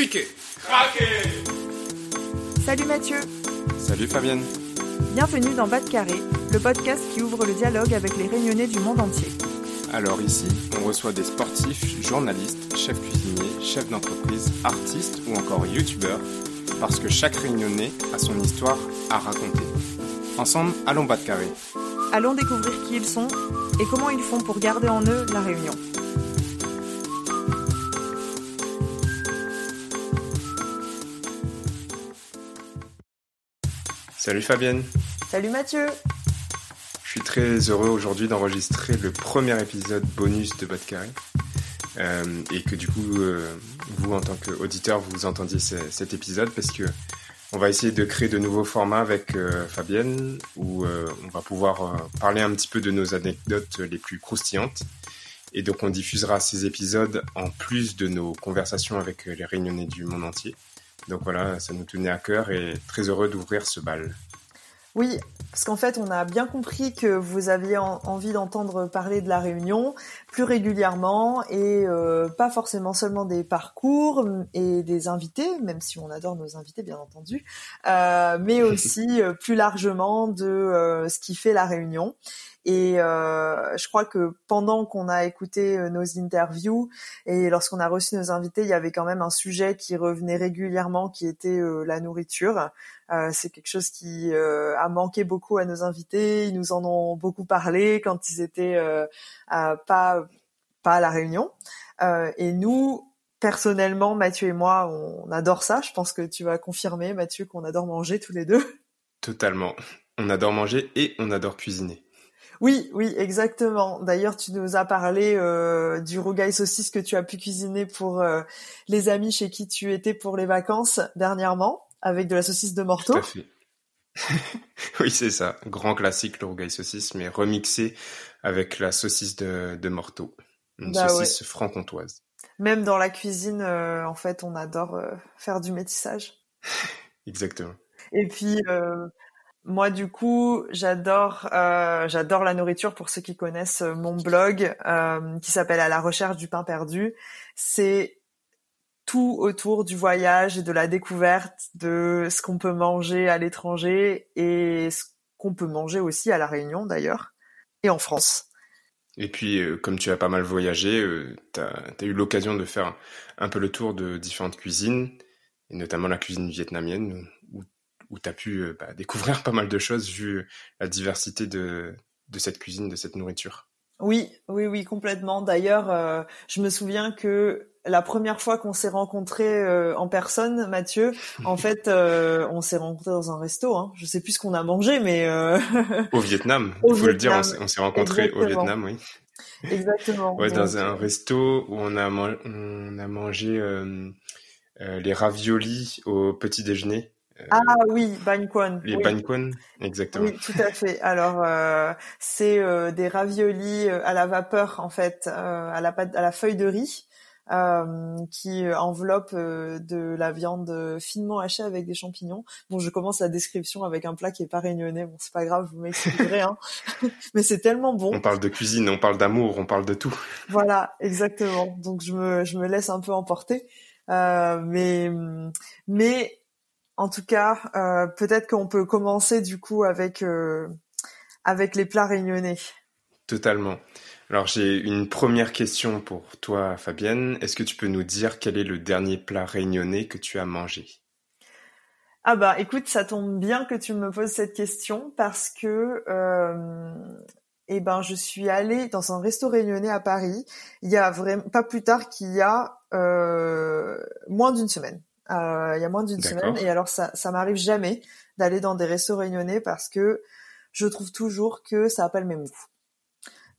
Criquet Salut Mathieu Salut Fabienne Bienvenue dans Bas de Carré, le podcast qui ouvre le dialogue avec les réunionnais du monde entier. Alors ici, on reçoit des sportifs, journalistes, chefs cuisiniers, chefs d'entreprise, artistes ou encore youtubeurs, parce que chaque réunionnais a son histoire à raconter. Ensemble, allons Bas de Carré. Allons découvrir qui ils sont et comment ils font pour garder en eux la réunion. Salut Fabienne Salut Mathieu Je suis très heureux aujourd'hui d'enregistrer le premier épisode bonus de Bas de Carré. Euh, et que du coup, euh, vous en tant qu'auditeur, vous entendiez ce, cet épisode parce que on va essayer de créer de nouveaux formats avec euh, Fabienne où euh, on va pouvoir euh, parler un petit peu de nos anecdotes les plus croustillantes. Et donc on diffusera ces épisodes en plus de nos conversations avec les réunionnais du monde entier. Donc voilà, ça nous tenait à cœur et très heureux d'ouvrir ce bal. Oui, parce qu'en fait, on a bien compris que vous aviez en envie d'entendre parler de la Réunion plus régulièrement et euh, pas forcément seulement des parcours et des invités, même si on adore nos invités bien entendu, euh, mais aussi euh, plus largement de ce qui fait la Réunion. Et euh, je crois que pendant qu'on a écouté euh, nos interviews et lorsqu'on a reçu nos invités, il y avait quand même un sujet qui revenait régulièrement, qui était euh, la nourriture. C'est quelque chose qui a manqué beaucoup à nos invités. Ils nous en ont beaucoup parlé quand ils étaient pas pas à la réunion. et nous, personnellement, Mathieu et moi, on adore ça. Je pense que tu vas confirmer, Mathieu, qu'on adore manger tous les deux. Totalement. On adore manger et on adore cuisiner. Oui, oui, exactement. D'ailleurs, tu nous as parlé euh, du rougail saucisse que tu as pu cuisiner pour euh, les amis chez qui tu étais pour les vacances dernièrement, avec de la saucisse de morteau. Tout à fait. oui, c'est ça. Grand classique, le rougail saucisse, mais remixé avec la saucisse de, de morteau. Une Bah saucisse franc-comtoise. Même dans la cuisine, euh, en fait, on adore faire du métissage. Exactement. Et puis, moi, du coup, j'adore, euh, j'adore la nourriture. Pour ceux qui connaissent euh, mon blog, euh, qui s'appelle À la recherche du pain perdu, c'est tout autour du voyage et de la découverte de ce qu'on peut manger à l'étranger et ce qu'on peut manger aussi à la Réunion d'ailleurs et en France. Et puis, comme tu as pas mal voyagé, tu as, eu l'occasion de faire un peu le tour de différentes cuisines, et notamment la cuisine vietnamienne, où, tu as pu euh, bah, découvrir pas mal de choses vu la diversité de, de cette cuisine, de cette nourriture. Oui, oui, oui, complètement. D'ailleurs, euh, je me souviens que la première fois qu'on s'est rencontrés euh, en personne, Mathieu, en fait, euh, on s'est rencontrés dans un resto. Hein. Je sais plus ce qu'on a mangé, mais Au Vietnam, il faut le dire, on s'est- on s'est rencontrés au. Vietnam, oui. exactement. Ouais, dans un resto où on a, man- on a mangé les raviolis au petit déjeuner. Euh, Ah oui, Banh Quan. les oui. banh quan, exactement. Oui, tout à fait. Alors, euh, c'est euh, des raviolis euh, à la vapeur, en fait, euh, à la pâte, à la feuille de riz, euh, qui enveloppe euh, de la viande finement hachée avec des champignons. Bon, je commence la description avec un plat qui est pas réunionnais. Bon, c'est pas grave, vous m'excuserez, hein. Mais c'est tellement bon. On parle de cuisine, on parle d'amour, on parle de tout. Voilà, exactement. Donc je me, je me laisse un peu emporter. Euh, mais, mais en tout cas, euh, peut-être qu'on peut commencer du coup avec, euh, avec les plats réunionnais. Totalement. Alors j'ai une première question pour toi, Fabienne. Est-ce que tu peux nous dire quel est le dernier plat réunionnais que tu as mangé? Ah bah écoute, ça tombe bien que tu me poses cette question parce que euh, eh ben je suis allée dans un resto réunionnais à Paris il y a vraiment pas plus tard qu'il y a euh, moins d'une semaine. Euh, il y a moins d'une semaine et alors ça ça m'arrive jamais d'aller dans des restos réunionnais parce que je trouve toujours que ça a pas le même goût.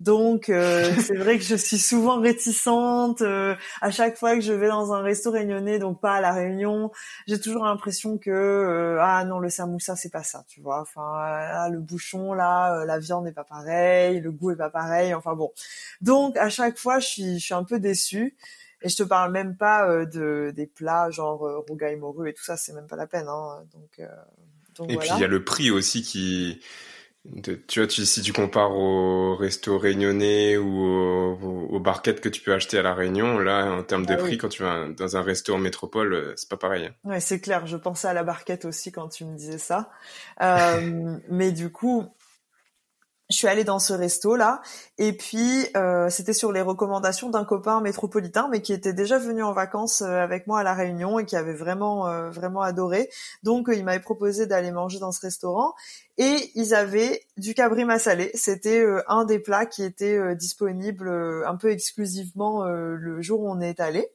Donc euh, c'est vrai que je suis souvent réticente euh, à chaque fois que je vais dans un resto réunionnais, donc pas à la Réunion, j'ai toujours l'impression que euh, ah non le samoussa c'est pas ça, tu vois. Enfin ah, le bouchon là, euh, la viande n'est pas pareil, le goût est pas pareil. Enfin bon. Donc à chaque fois je suis je suis un peu déçue. Et je te parle même pas euh, de des plats genre euh, rougail morue et tout ça, c'est même pas la peine. Hein. Donc euh, donc Et puis il y a le prix aussi qui tu vois, si tu compares au resto réunionnais ou au, au, barquettes que tu peux acheter à la Réunion, là, en termes de ah prix, quand tu vas dans un resto en métropole, euh, c'est pas pareil. Hein. Ouais, c'est clair. Je pensais à la barquette aussi quand tu me disais ça. Euh, mais du coup, je suis allée dans ce resto là et puis euh, c'était sur les recommandations d'un copain métropolitain mais qui était déjà venu en vacances euh, avec moi à la Réunion et qui avait vraiment euh, vraiment adoré. Donc il m'avait proposé d'aller manger dans ce restaurant et ils avaient du cabri massalé. C'était un des plats qui était disponible un peu exclusivement le jour où on est allé.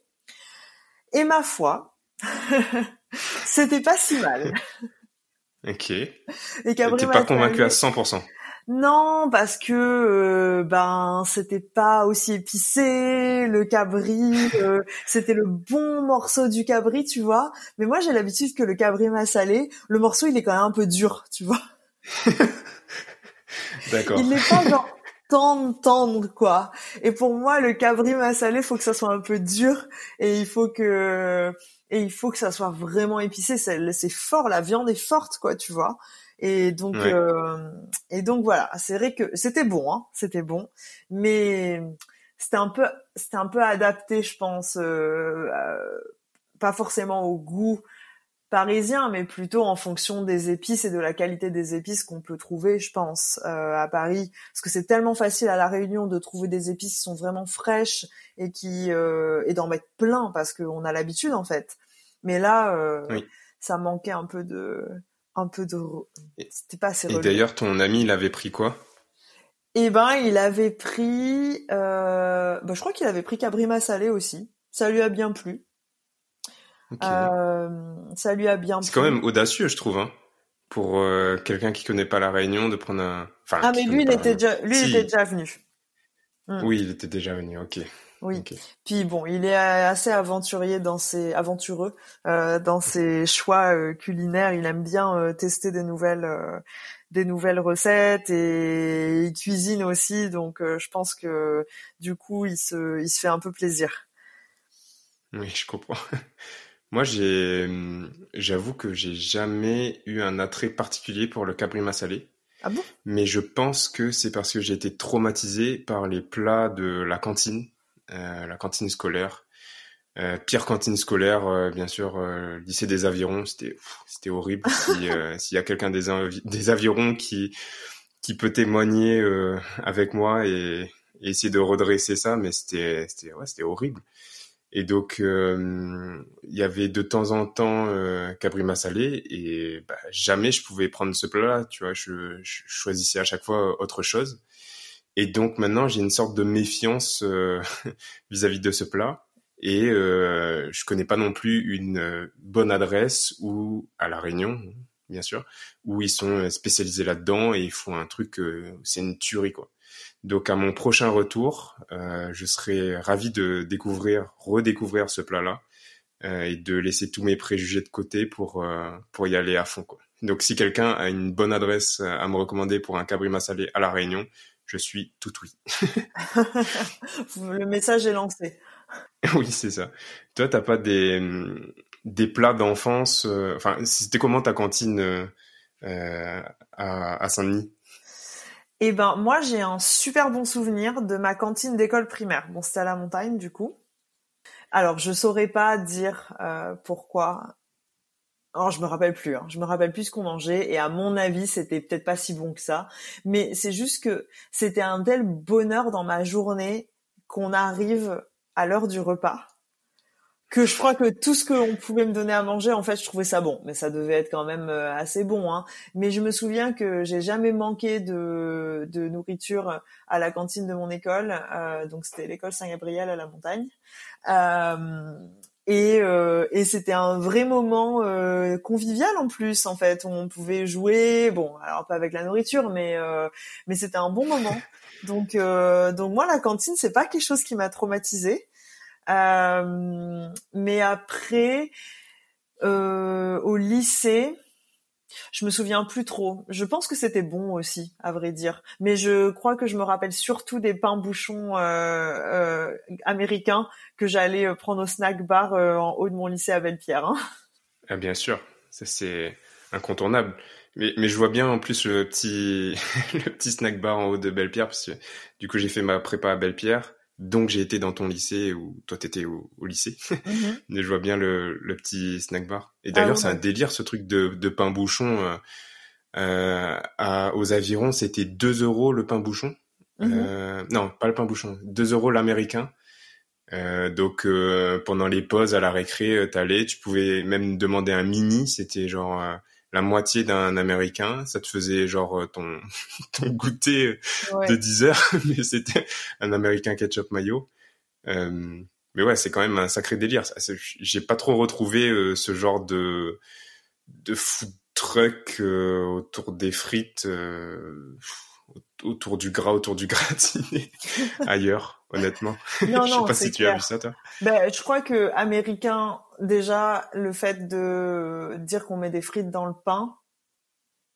Et ma foi c'était pas si mal. Ok. Et cabri pas convaincu à 100% non, parce que euh, ben c'était pas aussi épicé, le cabri, euh, c'était le bon morceau du cabri, tu vois. Mais moi j'ai l'habitude que le cabri salé, le morceau il est quand même un peu dur, tu vois. D'accord. Il n'est pas genre tendre, tendre quoi. Et pour moi le cabri salé, faut que ça soit un peu dur et il faut que et il faut que ça soit vraiment épicé. C'est fort, la viande est forte quoi, tu vois. Et donc, euh, et donc voilà, c'est vrai que c'était bon, hein, c'était bon, mais c'était un peu, c'était un peu adapté, je pense, euh, pas forcément au goût parisien, mais plutôt en fonction des épices et de la qualité des épices qu'on peut trouver, je pense, euh, à Paris, parce que c'est tellement facile à la Réunion de trouver des épices qui sont vraiment fraîches et qui euh, et d'en mettre plein parce qu'on a l'habitude en fait. Mais là, euh, ça manquait un peu de un peu de. C'était pas assez. Et d'ailleurs, ton ami, il avait pris quoi? Eh ben, il avait pris. Euh... Ben, je crois qu'il avait pris Cabrima salé aussi. Ça lui a bien plu. Euh... Ça lui a bien. C'est quand même audacieux, je trouve, hein, pour euh, quelqu'un qui connaît pas la Réunion de prendre un. Enfin, ah mais lui, il était déjà, lui, il était déjà venu. Hmm. Oui, il était déjà venu. Ok. Oui. Puis bon, il est assez aventurier dans ses aventureux euh, dans ses choix euh, culinaires. Il aime bien euh, tester des nouvelles des nouvelles recettes et il cuisine aussi. Donc je pense que du coup, il se il se fait un peu plaisir. Oui, je comprends. Moi, j'ai hum, j'avoue que j'ai jamais eu un attrait particulier pour le cabrima salé. Ah bon? Mais je pense que c'est parce que j'ai été traumatisé par les plats de la cantine la cantine scolaire. Euh, pire cantine scolaire, euh, bien sûr, lycée des avirons, c'était c'était horrible. S'il y a quelqu'un des, des avirons qui qui peut témoigner avec moi et, essayer de redresser ça, mais c'était c'était ouais, c'était horrible. Et donc il y avait de temps en temps euh, cabrima salé et bah, jamais je pouvais prendre ce plat-là, tu vois. Je, je, choisissais à chaque fois autre chose. Et donc maintenant, j'ai une sorte de méfiance euh, vis-à-vis de ce plat. Et euh, je connais pas non plus une euh, bonne adresse ou à la Réunion, bien sûr, où ils sont spécialisés là-dedans et ils font un truc, euh, c'est une tuerie quoi. Donc à mon prochain retour, je serai ravi de découvrir, redécouvrir ce plat-là et de laisser tous mes préjugés de côté pour pour y aller à fond quoi. Donc si quelqu'un a une bonne adresse à me recommander pour un cabri salé à la Réunion, je suis tout oui. le message est lancé. Oui, c'est ça. Toi, t'as pas des, des plats d'enfance. Euh, enfin, c'était comment ta cantine euh, à, à Saint-Denis? Eh ben, moi, j'ai un super bon souvenir de ma cantine d'école primaire. Bon, c'était à la montagne, du coup. Alors, je saurais pas dire euh, pourquoi Oh, je me rappelle plus. Hein. Je me rappelle plus ce qu'on mangeait et à mon avis, c'était peut-être pas si bon que ça. Mais c'est juste que c'était un tel bonheur dans ma journée qu'on arrive à l'heure du repas que je crois que tout ce qu'on pouvait me donner à manger, en fait, je trouvais ça bon. Mais ça devait être quand même euh, assez bon. Hein. Mais je me souviens que j'ai jamais manqué de, de nourriture à la cantine de mon école. Euh, donc c'était l'école Saint-Gabriel à la montagne. Euh, et, euh, et c'était un vrai moment euh, convivial en plus en fait où on pouvait jouer. Bon alors pas avec la nourriture mais euh, mais c'était un bon moment. Donc euh, donc moi la cantine c'est pas quelque chose qui m'a traumatisé mais après au lycée je me souviens plus trop. Je pense que c'était bon aussi, à vrai dire. Mais je crois que je me rappelle surtout des pains bouchons euh, euh, américains que j'allais euh, prendre au snack bar en haut de mon lycée à Belle-Pierre. Hein. Ah, bien sûr, ça c'est incontournable. Mais, mais je vois bien en plus le petit, le petit snack bar en haut de Belle-Pierre, parce que du coup j'ai fait ma prépa à Belle-Pierre, donc j'ai été dans ton lycée, ou toi t'étais au, au lycée. Mhm. mais je vois bien le, le petit snack bar. Et d'ailleurs ah c'est un délire ce truc de, de pain bouchon. Euh, euh, à, aux avirons, c'était 2 euros le pain bouchon. Mhm. Euh, non, pas le pain bouchon, 2 euros l'américain. Euh, donc euh, pendant les pauses à la récré, t'allais, tu pouvais même demander un mini, c'était genre la moitié d'un américain, ça te faisait genre ton ton goûter de 10 heures, mais c'était un américain ketchup mayo. mais ouais, c'est quand même un sacré délire. J'ai pas trop retrouvé ce genre de de food truck autour des frites autour du gras, autour du gratiné ailleurs, honnêtement. Non, je sais pas si tu as vu ça, toi. Ben, je crois que américain, déjà, le fait de dire qu'on met des frites dans le pain,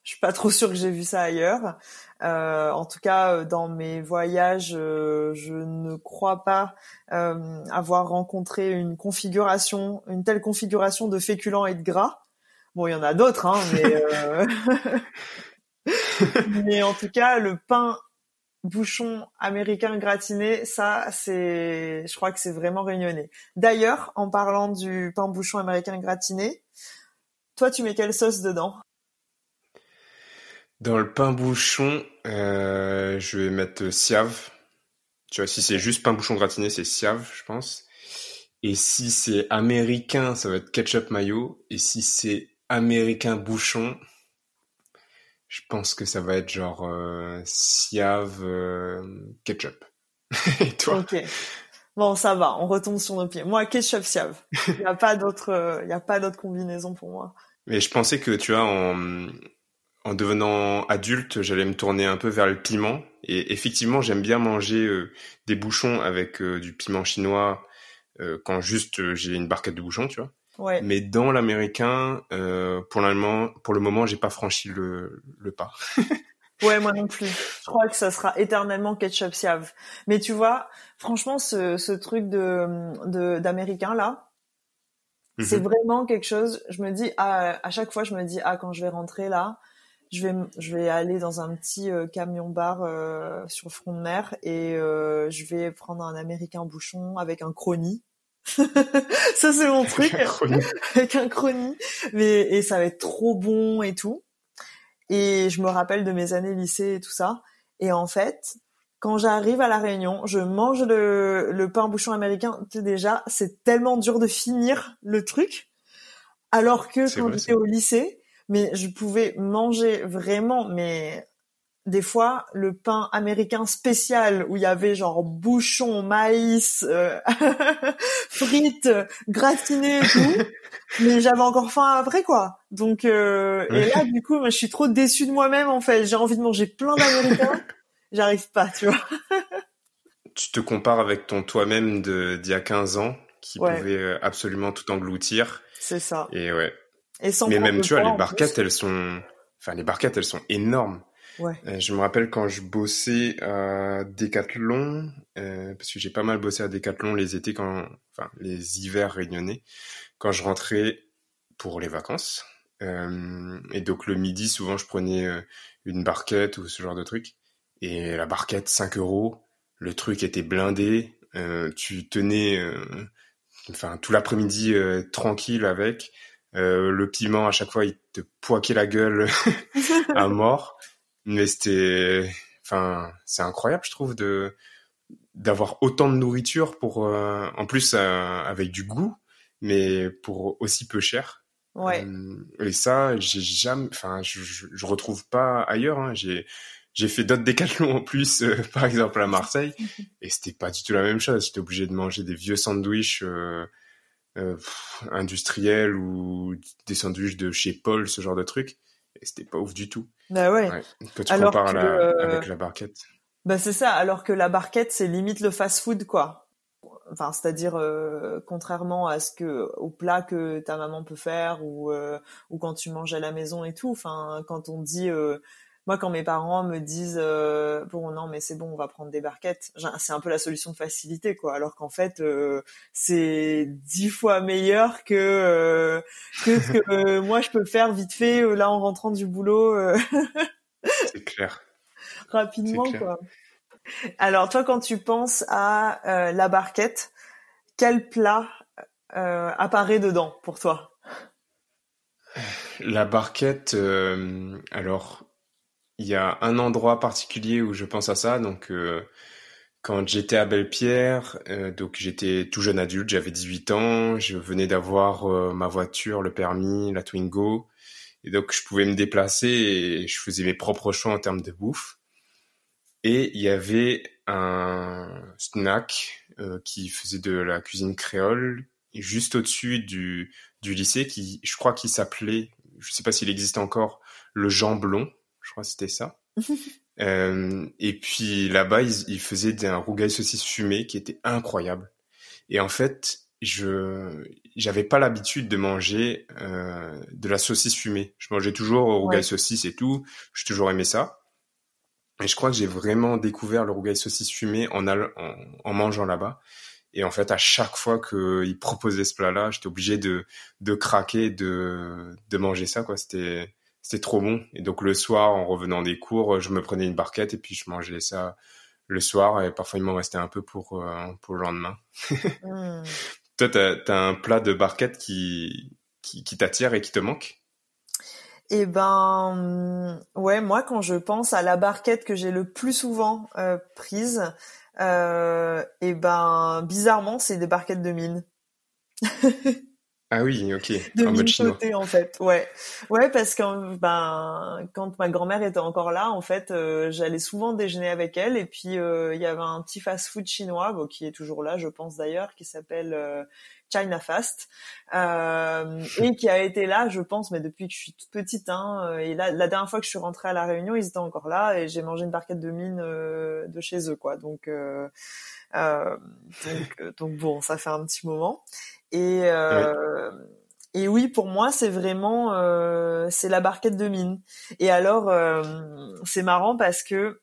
je suis pas trop sûre que j'ai vu ça ailleurs. Euh, en tout cas, dans mes voyages, euh, je ne crois pas euh, avoir rencontré une configuration, une telle configuration de féculents et de gras. Bon, il y en a d'autres, hein, mais Mais en tout cas, le pain bouchon américain gratiné, ça, c'est, je crois que c'est vraiment réunionnais. D'ailleurs, en parlant du pain bouchon américain gratiné, toi, tu mets quelle sauce dedans? Dans le pain bouchon, euh, je vais mettre siave. Tu vois, si c'est juste pain bouchon gratiné, c'est siave, je pense. Et si c'est américain, ça va être ketchup mayo. Et si c'est américain bouchon, je pense que ça va être genre euh, Siave euh, ketchup. Et toi? Ok. Bon, ça va, on retombe sur nos pieds. Moi, ketchup Siave. Il n'y a pas d'autre, il a pas d'autre combinaison pour moi. Mais je pensais que tu vois, en, en devenant adulte, j'allais me tourner un peu vers le piment. Et effectivement, j'aime bien manger euh, des bouchons avec euh, du piment chinois quand juste j'ai une barquette de bouchons, tu vois. Mais dans l'américain, euh, pour, pour le moment, j'ai pas franchi le, le pas. ouais, moi non plus. Je crois que ça sera éternellement ketchup siave. Mais tu vois, franchement, ce, ce truc de d'américain là, c'est mhm. vraiment quelque chose. Je me dis à, à chaque fois, je me dis ah quand je vais rentrer là, je vais je vais aller dans un petit euh, camion bar euh, sur le front de mer et euh, je vais prendre un américain bouchon avec un chrony ça c'est mon truc. avec un chrony mais et ça va être trop bon et tout. Et je me rappelle de mes années lycée et tout ça. Et en fait quand j'arrive à la Réunion je mange le, le pain bouchon américain. Déjà c'est tellement dur de finir le truc. Alors que quand j'étais au lycée mais je pouvais manger vraiment mais des fois le pain américain spécial où il y avait genre bouchon, maïs, euh, frites, gratinées et tout. mais j'avais encore faim après quoi. Donc euh, et là du coup, moi, je suis trop déçue de moi-même en fait. J'ai envie de manger plein d'américains, j'arrive pas, tu vois. tu te compares avec ton toi-même de d'il y a 15 ans qui pouvait euh, absolument tout engloutir. C'est ça. Et ouais. Et sans mais même tu vois les barquettes, elles sont enfin les barquettes, elles sont énormes. Ouais. Euh, je me rappelle quand je bossais à Decathlon, euh, parce que j'ai pas mal bossé à Decathlon les étés, quand, enfin les hivers réunionnais, quand je rentrais pour les vacances. Euh, et donc le midi, souvent, je prenais une barquette ou ce genre de truc. Et la barquette, 5 euros. Le truc était blindé. Tu tenais, enfin tout l'après-midi tranquille avec. le piment, à chaque fois, il te poiquait la gueule à mort mais c'était enfin c'est incroyable je trouve de d'avoir autant de nourriture pour euh, en plus euh, avec du goût mais pour aussi peu cher. Ouais. Euh, et ça j'ai jamais enfin je, je, retrouve pas ailleurs hein. j'ai j'ai fait d'autres décathlons en plus par exemple à Marseille et c'était pas du tout la même chose. J'étais obligé de manger des vieux sandwichs industriels ou des sandwichs de chez Paul ce genre de trucs et c'était pas ouf du tout bah ouais. Quand tu alors compares euh, avec la barquette. Bah c'est ça, alors que la barquette, c'est limite le fast-food, quoi. Enfin, c'est-à-dire euh, contrairement à ce que au plat que ta maman peut faire ou euh, ou quand tu manges à la maison et tout. Enfin, quand on dit moi, quand mes parents me disent euh, bon non mais c'est bon, on va prendre des barquettes, c'est un peu la solution de facilité quoi. Alors qu'en fait, euh, c'est dix fois meilleur que euh, que ce que moi je peux faire vite fait là en rentrant du boulot. c'est clair. Rapidement quoi. Alors toi, quand tu penses à la barquette, quel plat apparaît dedans pour toi? La barquette, alors il y a un endroit particulier où je pense à ça. Donc, euh, quand j'étais à Belle-Pierre, euh, donc j'étais tout jeune adulte, j'avais 18 ans, je venais d'avoir euh, ma voiture, le permis, la Twingo, et donc je pouvais me déplacer et je faisais mes propres choix en termes de bouffe. Et il y avait un snack qui faisait de la cuisine créole, juste au-dessus du, du lycée, qui je crois qu'il s'appelait, je sais pas s'il existe encore, le Jamblon je crois que c'était ça. euh, et puis là-bas, ils, ils faisaient un rougail saucisse fumé qui était incroyable. Et en fait, je j'avais pas l'habitude de manger euh, de la saucisse fumée. Je mangeais toujours rougail saucisse et tout. J'ai toujours aimé ça. Et je crois que j'ai vraiment découvert le rougail saucisse fumé en, en, en mangeant là-bas. Et en fait, à chaque fois qu'ils proposaient ce plat-là, j'étais obligé de, de craquer, de, de manger ça, quoi. C'était, c'était trop bon. Et donc le soir, en revenant des cours, je me prenais une barquette et puis je mangeais ça le soir. Et parfois, il m'en restait un peu pour, euh, pour le lendemain. Hmm. Toi, t'as as un plat de barquette qui, qui, qui t'attire et qui te manque? Eh ben, ouais, moi quand je pense à la barquette que j'ai le plus souvent euh, prise, euh, eh ben, bizarrement, c'est des barquettes de mine. Ah oui, ok. De en mode en fait. Ouais, ouais, parce que ben quand ma grand-mère était encore là, en fait, euh, j'allais souvent déjeuner avec elle et puis euh, il y avait un petit fast-food chinois, bon, qui est toujours là, je pense d'ailleurs, qui s'appelle euh, China Fast et qui a été là, je pense, mais depuis que je suis toute petite. Hein, et là, la dernière fois que je suis rentrée à la Réunion, ils étaient encore là et j'ai mangé une barquette de mine de chez eux, quoi. Donc, donc, donc bon, ça fait un petit moment. Et euh, et oui, pour moi, c'est vraiment euh, c'est la barquette de mine. Et alors, euh, c'est marrant parce que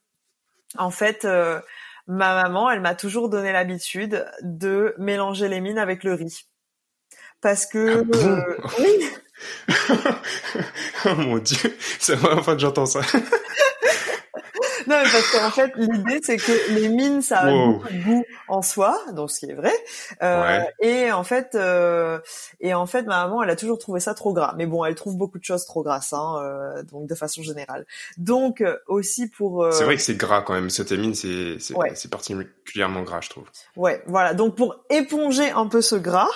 en fait, euh, ma maman, elle m'a toujours donné l'habitude de mélanger les mines avec le riz, parce que ah oui. oh mon dieu, c'est la première fois que j'entends ça. non, mais parce qu'en fait, l'idée, c'est que les mines, ça a beaucoup de goût en soi, donc ce qui est vrai. Euh, Et en fait, euh, et en fait, ma maman, elle a toujours trouvé ça trop gras. Mais bon, elle trouve beaucoup de choses trop grasses, hein, euh, donc de façon générale. Donc euh, aussi pour. Euh, c'est vrai que c'est gras quand même. Cette mine, c'est c'est particulièrement gras, je trouve. Ouais, voilà. Donc pour éponger un peu ce gras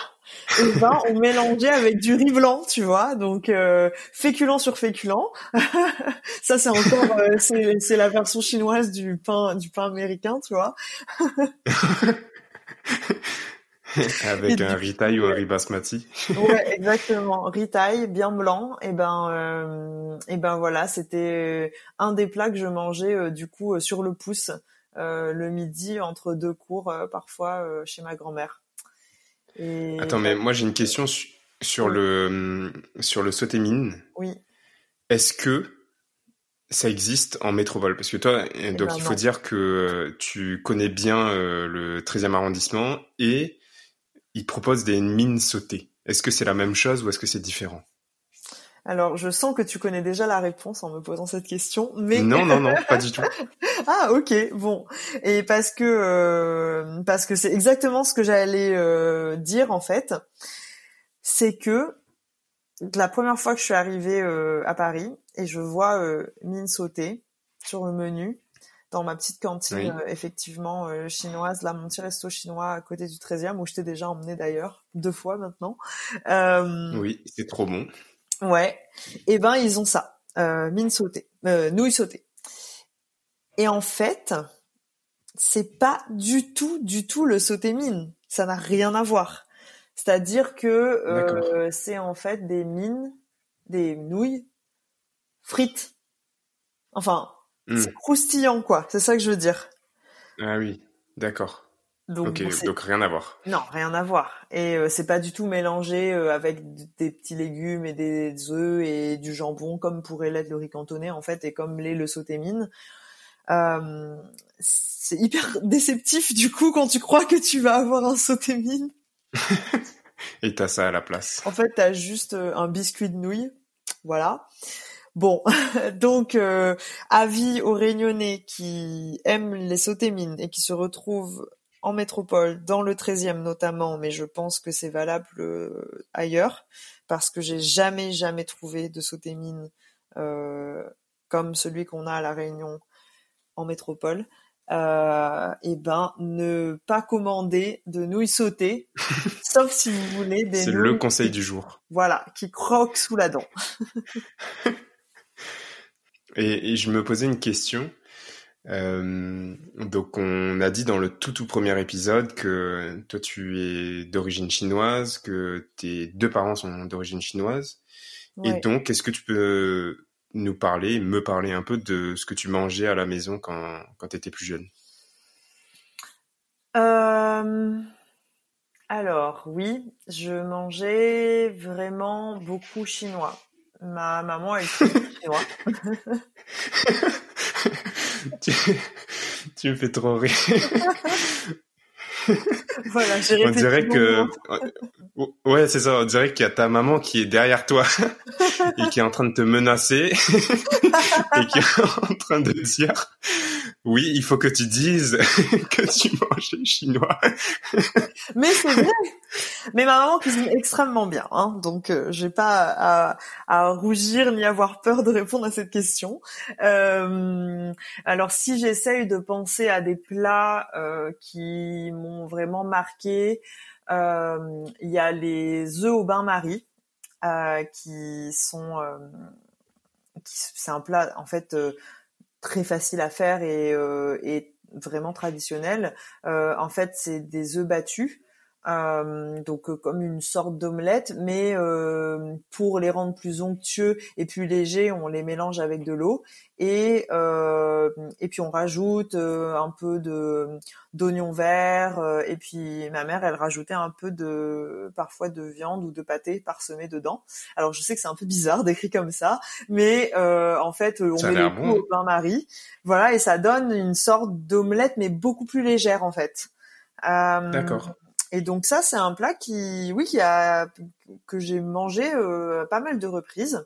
et ben on mélangeait avec du riz blanc, tu vois, donc euh, féculent sur féculent. ça c'est encore euh, c'est la version chinoise du pain du pain américain, tu vois. avec un ritaille ou un riz basmati. ouais, exactement, ritaille bien blanc. Et ben euh, et ben voilà, c'était un des plats que je mangeais euh, du coup sur le pouce le midi entre deux cours parfois chez ma grand-mère. Attends, mais moi j'ai une question sur le sur le sauté mine. Oui. Est-ce que ça existe en métropole? Parce que toi, eh donc ben il faut dire que tu connais bien euh, le 13e arrondissement et ils proposent des mines sautées. Est-ce que c'est la même chose ou est-ce que c'est différent? Alors, je sens que tu connais déjà la réponse en me posant cette question, mais non, non, non, pas du tout. ah, ok, bon. Et parce que euh, parce que c'est exactement ce que j'allais euh, dire en fait, c'est que la première fois que je suis arrivée euh, à Paris et je vois mine sautée sur le menu dans ma petite cantine effectivement chinoise, là mon petit resto chinois à côté du 13e où je t'ai déjà emmené d'ailleurs deux fois maintenant. oui, c'est trop bon. Ouais. Et eh ben ils ont ça, euh, mine sautée, euh, nouilles sautées. Et en fait, c'est pas du tout, du tout le sauté mine. Ça n'a rien à voir. C'est-à-dire que euh, c'est en fait des mines, des nouilles frites. Enfin, hmm. c'est croustillant quoi. C'est ça que je veux dire. Ah oui, d'accord. Donc, donc rien à voir. Non, rien à voir. Et euh, c'est pas du tout mélangé euh, avec des petits légumes et des œufs et du jambon comme pourrait l'être le riz cantonais en fait et comme l'est le sauté mine. Euh, c'est hyper déceptif du coup quand tu crois que tu vas avoir un sauté mine. et t'as ça à la place. En fait, t'as juste un biscuit de nouilles, voilà. Bon, donc avis aux Réunionnais qui aiment les sautés mines et qui se retrouvent en métropole, dans le 13e notamment, mais je pense que c'est valable euh, ailleurs, parce que j'ai jamais, jamais trouvé de sauté mine euh, comme celui qu'on a à La Réunion en métropole. Euh, et ben, ne pas commander de nouilles sautées, sauf si vous voulez des C'est le conseil du jour. Voilà, qui croquent sous la dent. et, et je me posais une question. Euh, donc on a dit dans le tout tout premier épisode que toi tu es d'origine chinoise, que tes deux parents sont d'origine chinoise. Et donc est-ce que tu peux nous parler, me parler un peu de ce que tu mangeais à la maison quand, quand tu étais plus jeune? Euh... Alors oui, je mangeais vraiment beaucoup chinois. Ma maman est chinois. tu, me fais trop rire. voilà, j'ai On dirait que, ouais, c'est ça. On dirait qu'il y a ta maman qui est derrière toi et qui est en train de te menacer et qui est en train de dire, oui, il faut que tu dises que tu manges chinois. Mais c'est vrai. Mais ma maman cuisine extrêmement bien, hein, donc euh, j'ai pas à, rougir ni avoir peur de répondre à cette question. Euh, alors si j'essaye de penser à des plats euh, qui m'ont vraiment marqué, il y a les œufs au bain-marie qui sont, c'est un plat en fait très facile à faire et vraiment traditionnel. en fait, c'est des œufs battus euh, donc euh, comme une sorte d'omelette, mais euh, pour les rendre plus onctueux et plus légers, on les mélange avec de l'eau et et puis on rajoute un peu de d'oignon vert et puis ma mère elle rajoutait un peu de parfois de viande ou de pâté parsemé dedans. Alors je sais que c'est un peu bizarre d'écrit comme ça, mais en fait on met le bon. au bain-marie, voilà et ça donne une sorte d'omelette mais beaucoup plus légère en fait. D'accord. Et donc ça, c'est un plat qui, oui, qui a que j'ai mangé euh, pas mal de reprises.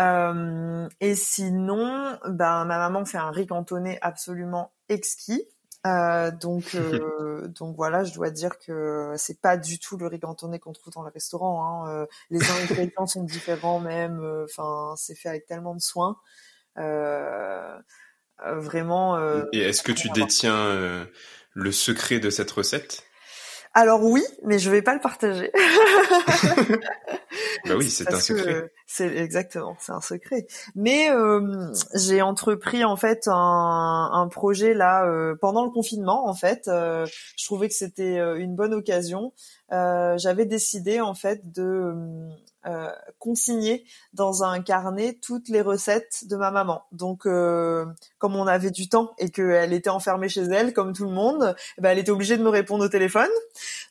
Euh, et sinon, ben ma maman fait un riz cantonné absolument exquis. Euh, donc donc voilà, je dois dire que c'est pas du tout le riz cantonné qu'on trouve dans le restaurant. Hein. les ingrédients sont différents même. Enfin, c'est fait avec tellement de soin. vraiment. et est-ce que tu détiens le secret de cette recette? Alors oui, mais je vais pas le partager. bah oui, c'est un secret. C'est exactement, c'est un secret. Mais euh, j'ai entrepris en fait un, un projet là euh, pendant le confinement. En fait, euh, je trouvais que c'était une bonne occasion. J'avais décidé en fait de euh, consigner dans un carnet toutes les recettes de ma maman. Donc, euh, comme on avait du temps et qu'elle était enfermée chez elle, comme tout le monde, eh ben, elle était obligée de me répondre au téléphone.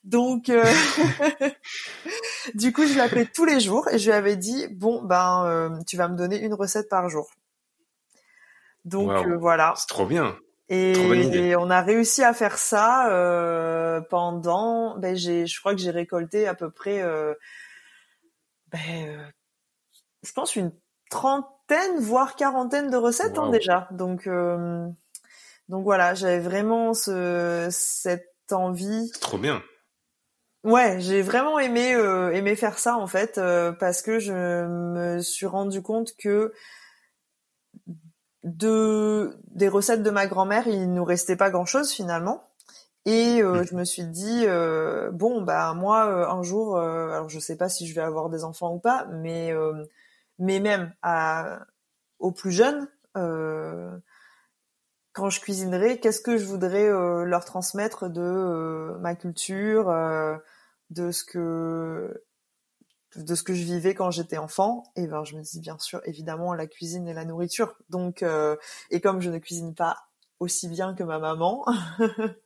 Donc, euh, du coup, je l'appelais tous les jours et je lui avais dit bon, ben, tu vas me donner une recette par jour. Donc voilà. C'est trop bien. Et, on a réussi à faire ça pendant. Ben, j'ai, je crois que j'ai récolté à peu près ben, euh, je pense une trentaine, voire quarantaine de recettes hein, déjà. Donc, euh, donc voilà, j'avais vraiment ce, cette envie. Trop bien. Ouais, j'ai vraiment aimé euh, aimé faire ça en fait parce que je me suis rendu compte que de des recettes de ma grand-mère, il nous restait pas grand-chose finalement. Et euh, mmh. je me suis dit euh, bon bah moi euh, un jour alors je sais pas si je vais avoir des enfants ou pas mais mais même à aux plus jeunes quand je cuisinerai qu'est-ce que je voudrais leur transmettre de ma culture de ce que de ce que je vivais quand j'étais enfant? Et ben je me dis bien sûr évidemment la cuisine et la nourriture donc et comme je ne cuisine pas aussi bien que ma maman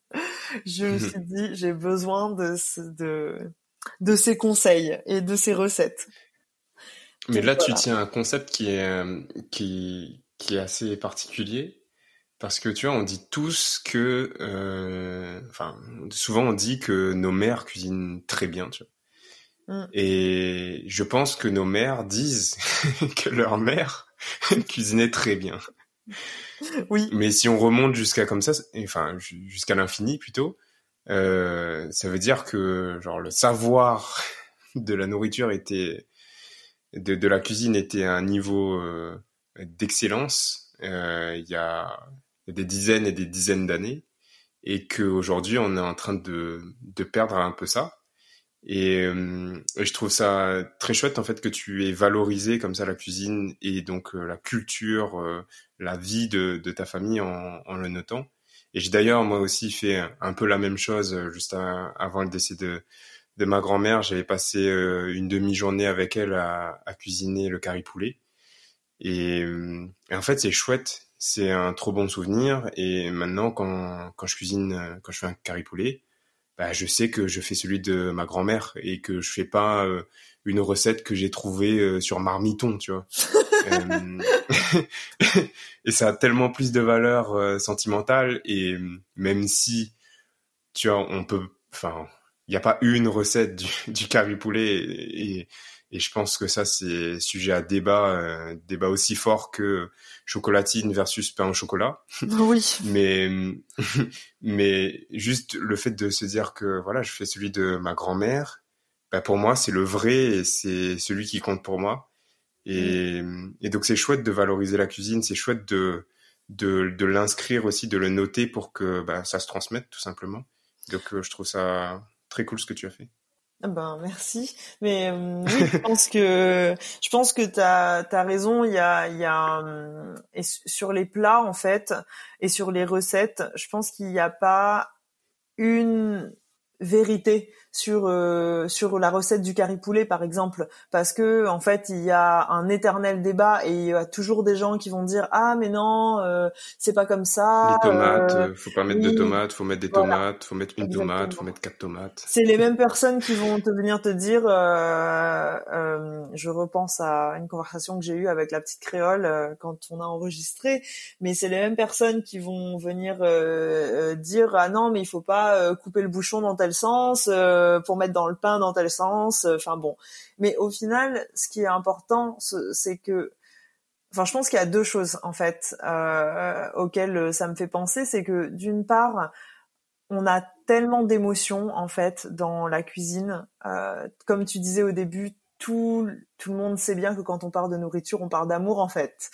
je me suis dit, j'ai besoin de, de, de ces conseils et de ces recettes. Mais là, tu tiens un concept qui est, euh, qui, qui est assez particulier. Parce que tu vois, on dit tous que, euh, enfin, souvent on dit que nos mères cuisinent très bien, tu vois. Mm. Et je pense que nos mères disent que leur mère cuisinait très bien. Oui. Mais si on remonte jusqu'à comme ça, enfin jusqu'à l'infini plutôt, euh, ça veut dire que genre le savoir de la nourriture était de, la cuisine était à un niveau euh, d'excellence euh, il y, a, des dizaines et des dizaines d'années et qu'aujourd'hui on est en train de, de perdre un peu ça. Et, euh, je trouve ça très chouette en fait que tu aies valorisé comme ça la cuisine et donc euh, la culture, euh, la vie de, de ta famille en, en, le notant. Et j'ai d'ailleurs moi aussi fait un peu la même chose juste avant le décès de, de ma grand-mère. J'avais passé une demi-journée avec elle à, à, cuisiner le curry poulet. Et, et en fait c'est chouette, c'est un trop bon souvenir. Et maintenant quand, quand je cuisine, quand je fais un curry poulet, bah, je sais que je fais celui de ma grand-mère et que je fais pas euh, une recette que j'ai trouvée euh, sur Marmiton, tu vois. Euh, et ça a tellement plus de valeur sentimentale et même si, tu vois, on peut, enfin, il n'y a pas une recette du, du curry poulet et, et je pense que ça, c'est sujet à débat, euh, débat aussi fort que chocolatine versus pain au chocolat. Oui. mais, mais juste le fait de se dire que voilà, je fais celui de ma grand-mère, bah pour moi, c'est le vrai et c'est celui qui compte pour moi. Et, mm. et donc, c'est chouette de valoriser la cuisine, c'est chouette de, de, de l'inscrire aussi, de le noter pour que bah, ça se transmette tout simplement. Donc, euh, je trouve ça très cool ce que tu as fait. Ah ben merci, mais euh, oui, je pense que je pense que t'as as raison. Il y a il y a euh, et sur les plats en fait et sur les recettes, je pense qu'il n'y a pas une vérité sur euh, sur la recette du curry poulet par exemple parce que en fait il y a un éternel débat et il y a toujours des gens qui vont dire ah mais non euh, c'est pas comme ça les tomates euh, faut pas mettre de tomates faut mettre des tomates faut mettre une tomate faut mettre quatre tomates. C'est les mêmes personnes qui vont te venir te dire je repense à une conversation que j'ai eue avec la petite créole quand on a enregistré mais c'est les mêmes personnes qui vont venir dire ah non mais il faut pas couper le bouchon dans tel sens euh, pour mettre dans le pain dans tel sens. Euh, enfin bon. Mais au final, ce qui est important, c'est que Enfin, je pense qu'il y a deux choses en fait euh, auxquelles ça me fait penser, c'est que d'une part, on a tellement d'émotions en fait dans la cuisine. comme tu disais au début, tout tout le monde sait bien que quand on parle de nourriture, on parle d'amour en fait.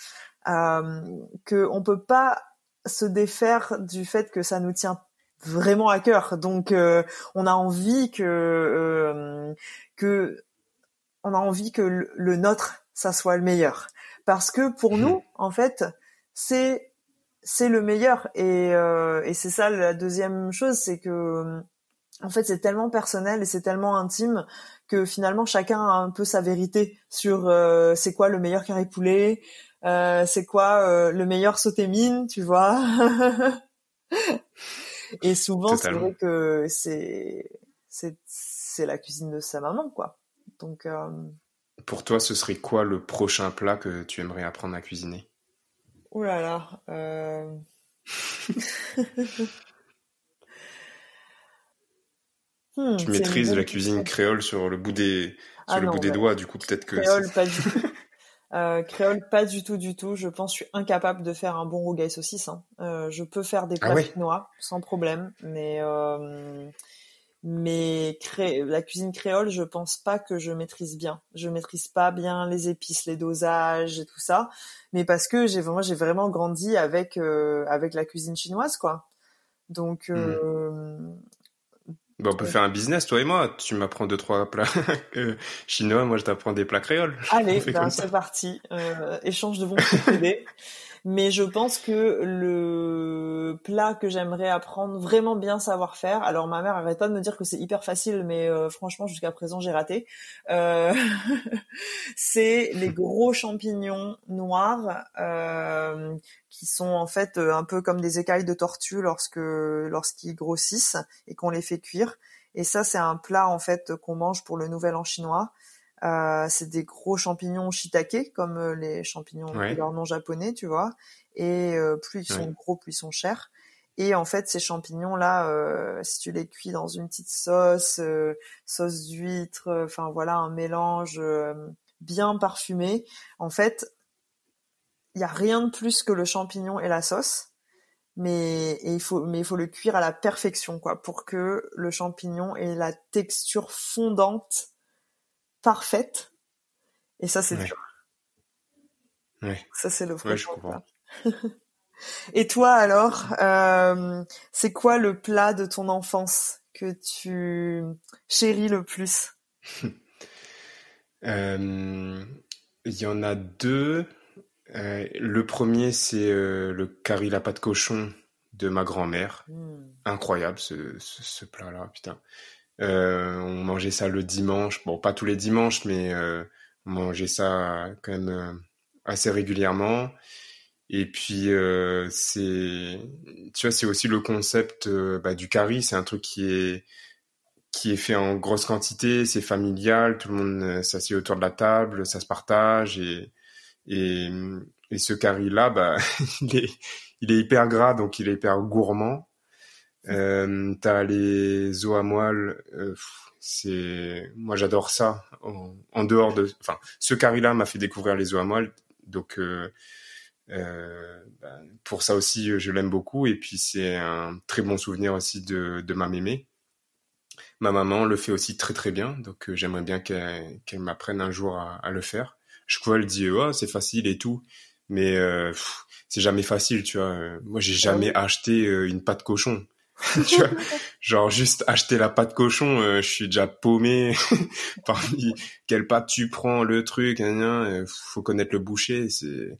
Euh, que on peut pas se défaire du fait que ça nous tient vraiment à cœur. Donc euh, on a envie que euh, que on a envie que le, nôtre ça soit le meilleur. Parce que pour nous en fait c'est c'est le meilleur. Et euh, et c'est ça la deuxième chose c'est que en fait c'est tellement personnel et c'est tellement intime que finalement chacun a un peu sa vérité sur c'est quoi le meilleur carré poulet c'est quoi le meilleur sauté mine tu vois Et souvent, c'est vrai que c'est c'est la cuisine de sa maman, quoi. Donc. Euh... Pour toi, ce serait quoi le prochain plat que tu aimerais apprendre à cuisiner? Ouh là là. Euh... hmm, tu maîtrises la cuisine créole sur le bout des sur ah le bout des doigts, du coup peut-être que. Créole, pas du tout. Euh, créole, pas du tout, du tout. Je pense que je suis incapable de faire un bon rougail saucisse. Hein. Euh, je peux faire des ah plats chinois sans problème, mais euh, mais la cuisine créole, je pense pas que je maîtrise bien. Je maîtrise pas bien les épices, les dosages et tout ça. Mais parce que j'ai vraiment, j'ai vraiment grandi avec euh, avec la cuisine chinoise, quoi. Donc, mmh. Euh, Bon, on peut faire un business, toi et moi. Tu m'apprends deux, trois plats chinois, moi je t'apprends des plats créoles. Allez, ben, c'est parti. Euh, échange de bons procédés. Mais je pense que le plat que j'aimerais apprendre vraiment bien savoir faire. Alors ma mère arrête pas de me dire que c'est hyper facile, mais euh, franchement jusqu'à présent j'ai raté. Euh, c'est les gros champignons noirs euh, qui sont en fait un peu comme des écailles de tortue lorsque lorsqu'ils grossissent et qu'on les fait cuire. Et ça c'est un plat en fait qu'on mange pour le Nouvel An chinois. Euh, c'est des gros champignons shiitake, comme euh, les champignons de leur nom japonais, tu vois. Et euh, plus ils sont gros, plus ils sont chers. Et en fait, ces champignons-là, si tu les cuis dans une petite sauce, sauce d'huître, enfin voilà, un mélange bien parfumé, en fait, il y a rien de plus que le champignon et la sauce mais il faut mais il faut le cuire à la perfection quoi pour que le champignon ait la texture fondante parfaite. Et ça, c'est dur. Ça, c'est le ouais, comprends. Et toi, alors, euh, c'est quoi le plat de ton enfance que tu chéris le plus? Euh, Il y en a deux. Euh, le premier, c'est le curry la pâte cochon de ma grand-mère. Hmm. Incroyable ce, ce plat-là, putain. Euh, on mangeait ça le dimanche. Bon, pas tous les dimanches, mais euh, on mangeait ça quand même euh, assez régulièrement. Et puis c'est, tu vois, c'est aussi le concept bah, du curry. C'est un truc qui est qui est fait en grosse quantité, c'est familial, tout le monde s'assied autour de la table, ça se partage et et, et ce curry là, bah, il est il est hyper gras donc il est hyper gourmand euh, t'as les os à moelle. Euh, c'est moi j'adore ça. En, dehors de, enfin, ce carré-là m'a fait découvrir les os à moelle. Donc euh, euh, bah, pour ça aussi, je l'aime beaucoup. Et puis c'est un très bon souvenir aussi de, de ma mémé. Ma maman le fait aussi très très bien. Donc euh, j'aimerais bien qu'elle qu'elle m'apprenne un jour à, à, le faire. Je crois elle dit oh c'est facile et tout, mais c'est jamais facile, tu vois. Moi j'ai jamais acheté une pâte cochon. tu vois, genre juste acheter la pâte cochon, euh, je suis déjà paumé parmi quelle pâte tu prends, le truc, il euh, faut connaître le boucher, c'est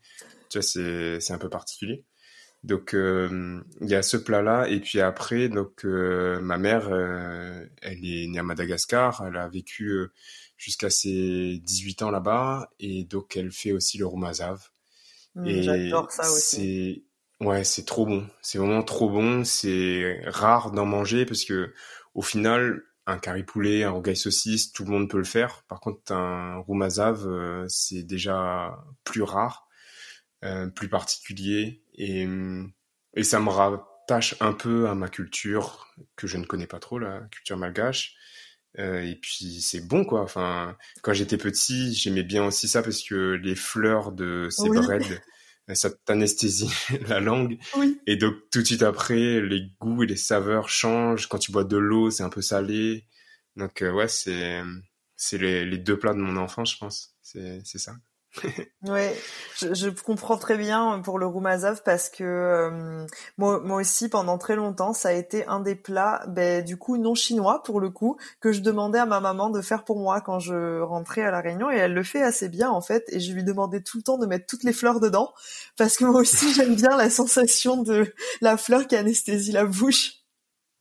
tu vois c'est c'est un peu particulier. Donc euh, il y a ce plat là et puis après donc ma mère elle est née à Madagascar, elle a vécu jusqu'à ses 18 ans là-bas et donc elle fait aussi le roumazav. Mmh, J'adore ça aussi. Ouais, c'est trop bon. C'est vraiment trop bon. C'est rare d'en manger parce que au final, un curry poulet, un rogaille saucisse, tout le monde peut le faire. Par contre, un roumazav, euh, c'est déjà plus rare, euh, plus particulier et et ça me rattache un peu à ma culture que je ne connais pas trop, la culture malgache. Euh, et puis c'est bon quoi. Enfin, quand j'étais petit, j'aimais bien aussi ça parce que les fleurs de ces oui ça t'anesthésie la langue. Et donc tout de suite après, les goûts et les saveurs changent. Quand tu bois de l'eau, c'est un peu salé. Donc euh, ouais, c'est c'est les, les, deux plats de mon enfance, je pense. C'est c'est ça. ouais, je, comprends très bien pour le roumazav parce que euh, moi, aussi pendant très longtemps ça a été un des plats, ben, du coup non chinois pour le coup, que je demandais à ma maman de faire pour moi quand je rentrais à la Réunion et elle le fait assez bien en fait et je lui demandais tout le temps de mettre toutes les fleurs dedans parce que moi aussi j'aime bien la sensation de la fleur qui anesthésie la bouche.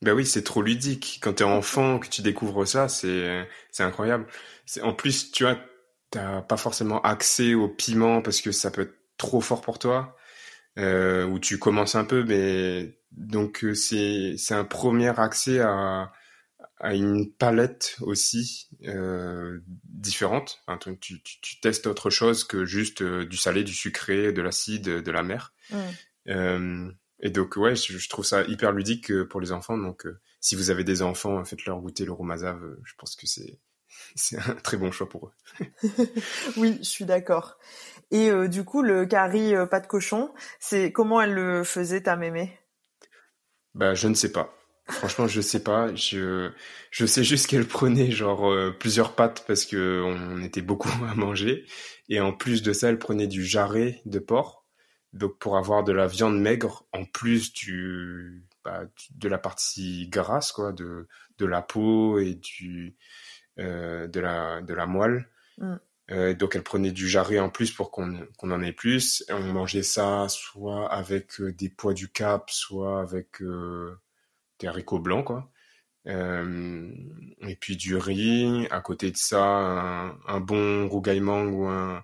Ben oui, c'est trop ludique. Quand t'es enfant, que tu découvres ça, c'est c'est incroyable. En plus, tu vois, t'as pas forcément accès au piment parce que ça peut être trop fort pour toi, euh, ou tu commences un peu, mais donc euh, c'est c'est un premier accès à à une palette aussi euh, différente. Enfin, tu, tu, tu, testes autre chose que juste euh, du salé, du sucré, de l'acide, de la mer. Mm. Euh, et donc ouais, je, je, trouve ça hyper ludique pour les enfants. Donc si vous avez des enfants, faites-leur goûter le romazav. je pense que c'est c'est un très bon choix pour eux. oui, je suis d'accord. Et euh, du coup, le curry euh, pas de cochon, c'est comment elle le faisait ta mémé? Bah, je ne sais pas. Franchement, je sais pas. Je je sais juste qu'elle prenait genre euh, plusieurs pâtes parce que on était beaucoup à manger et en plus de ça, elle prenait du jarret de porc. Donc pour avoir de la viande maigre en plus du bah, de la partie grasse quoi, de de la peau et du de la de la moelle. Mm. Euh, donc elle prenait du jarret en plus pour qu'on qu'on en ait plus. Et on mangeait ça soit avec euh, des pois du Cap, soit avec euh, des haricots blancs, quoi. Euh, et puis du riz. À côté de ça, un, un bon rougaillement ou un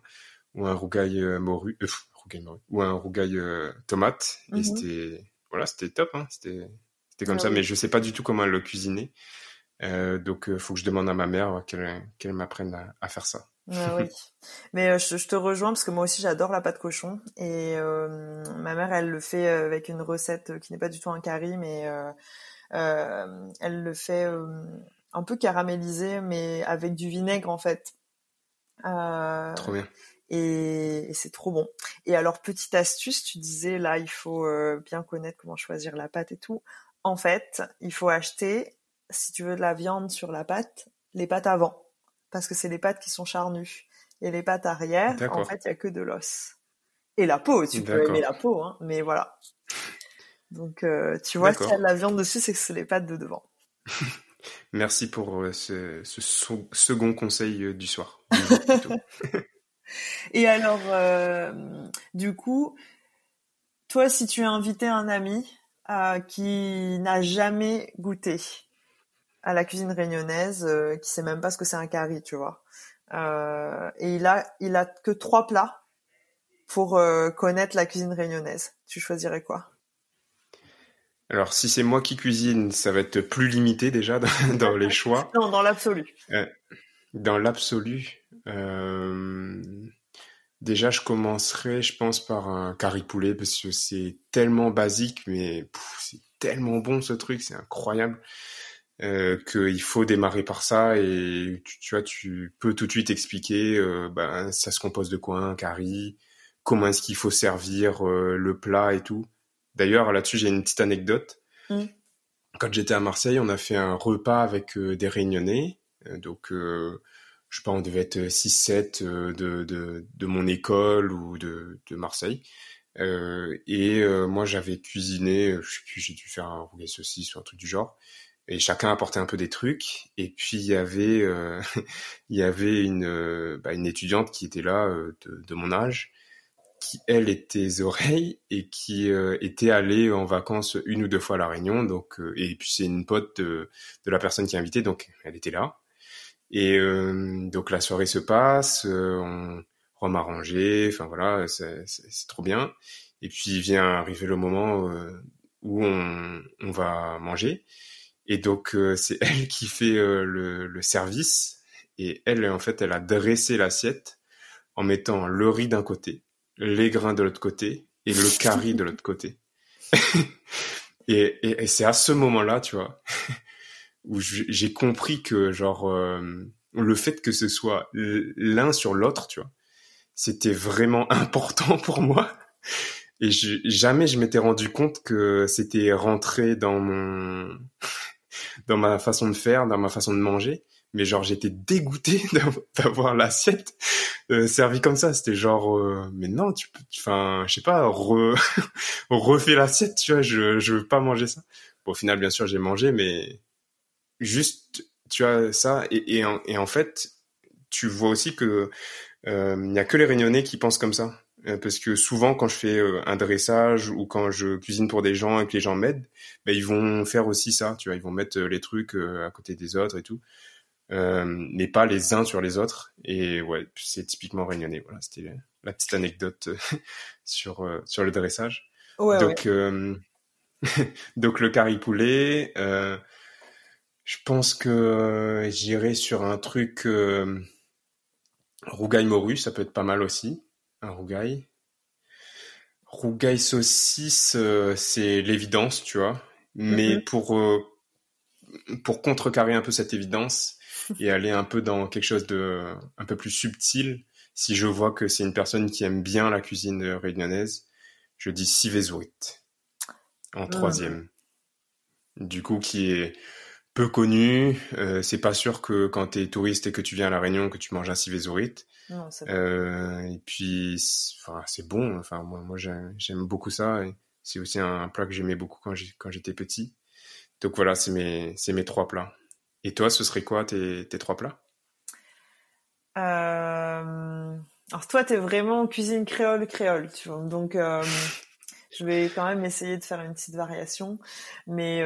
ou un rougail euh, morue, euh, rougail morue, ou un rougail euh, tomate. Et Mhm. c'était voilà, c'était top. Hein, c'était c'était comme Ah ça. oui. Mais je sais pas du tout comment elle le cuisinait. Euh, donc euh, faut que je demande à ma mère qu'elle qu'elle m'apprenne à, à faire ça. Ah oui. Mais euh, je, je te rejoins parce que moi aussi j'adore la pâte cochon et euh, ma mère elle le fait euh, avec une recette qui n'est pas du tout un curry mais euh, euh, elle le fait euh, un peu caramélisé mais avec du vinaigre en fait. Euh, Trop bien. et, et c'est trop bon. Et alors petite astuce, tu disais là il faut euh, bien connaître comment choisir la pâte et tout. En fait, il faut acheter si tu veux de la viande sur la pâte, les pâtes avant parce que c'est les pâtes qui sont charnues. Et les pâtes arrière, en fait, il y a que de l'os. Et la peau, tu peux aimer la peau, hein, mais voilà. Donc, euh, tu vois, s'il y a de la viande dessus, c'est que c'est les pâtes de devant. Merci pour euh, ce, second conseil euh, du soir. Et alors, euh, du coup, toi, si tu as invité un ami euh, qui n'a jamais goûté à la cuisine réunionnaise, euh, qui sait même pas ce que c'est un curry, tu vois, euh, et il a, il a que trois plats pour euh, connaître la cuisine réunionnaise, tu choisirais quoi? Alors, si c'est moi qui cuisine, ça va être plus limité déjà dans, dans les choix. Non, dans l'absolu. Dans l'absolu, euh, déjà, je commencerai, je pense, par un curry poulet parce que c'est tellement basique, mais c'est tellement bon ce truc, c'est incroyable. Euh, qu'il faut démarrer par ça et tu, tu vois tu peux tout de suite expliquer euh, ben ça se compose de quoi un curry comment est-ce qu'il faut servir euh, le plat et tout. D'ailleurs là-dessus j'ai une petite anecdote. Mm. quand j'étais à Marseille on a fait un repas avec euh, des réunionnais. Donc euh, je sais pas on devait être 6-7 euh, de, de, de mon école ou de, de Marseille. Euh, et euh, moi j'avais cuisiné je sais plus j'ai dû faire un rougail saucisse ou un truc du genre et chacun apportait un peu des trucs. Et puis il y avait euh, il y avait une euh, bah, une étudiante qui était là euh, de, de mon âge qui elle était oreilles et qui euh, était allée en vacances une ou deux fois à la Réunion. Donc euh, et puis c'est une pote de, de la personne qui est invitée. Donc elle était là. Et donc la soirée se passe on rend arrangé enfin voilà c'est trop bien. Et puis vient arriver le moment où on, on va manger et donc euh, c'est elle qui fait euh, le, le service et elle en fait elle a dressé l'assiette en mettant le riz d'un côté, les grains de l'autre côté et le curry de l'autre côté. et et, et c'est à ce moment-là, tu vois, où j'ai compris que genre euh, le fait que ce soit l'un sur l'autre, tu vois, c'était vraiment important pour moi. Et je, jamais je m'étais rendu compte que c'était rentré dans mon dans ma façon de faire, dans ma façon de manger. Mais genre j'étais dégoûté d'av- d'avoir l'assiette euh, servie comme ça. C'était genre euh, mais non tu peux, enfin je sais pas, re, refais l'assiette, tu vois. Je je veux pas manger ça. Bon, au final bien sûr j'ai mangé, mais juste tu as ça et et en, et en fait tu vois aussi que euh, il n'y a que les Réunionnais qui pensent comme ça. Euh, parce que souvent, quand je fais euh, un dressage ou quand je cuisine pour des gens et que les gens m'aident, ben, ils vont faire aussi ça, tu vois, ils vont mettre euh, les trucs à côté des autres et tout, euh, mais pas les uns sur les autres. Et ouais, c'est typiquement réunionnais. Voilà, c'était la, petite anecdote sur euh, sur le dressage. Ouais, ouais. donc euh, donc le curry poulet, je pense que j'irai sur un truc rougail morue, ça peut être pas mal aussi, un rougail. Rougail saucisse, euh, c'est l'évidence, tu vois. Mais Mhm. pour euh, pour contrecarrer un peu cette évidence et aller un peu dans quelque chose de un peu plus subtil, si je vois que c'est une personne qui aime bien la cuisine réunionnaise, je dis Sivezurit en Mhm. troisième. Du coup, qui est peu connu. Euh, c'est pas sûr que quand t'es touriste et que tu viens à la Réunion que tu manges un c'est Euh, et puis, c'est- bon. Enfin, moi, moi j'aime beaucoup ça. C'est aussi un plat que j'aimais beaucoup quand j'étais petit. Donc voilà, c'est mes, mes trois plats. Et toi, ce serait quoi tes, tes trois plats? Euh... Alors toi, t'es vraiment cuisine créole créole, tu vois. Donc euh, je vais quand même essayer de faire une petite variation. Mais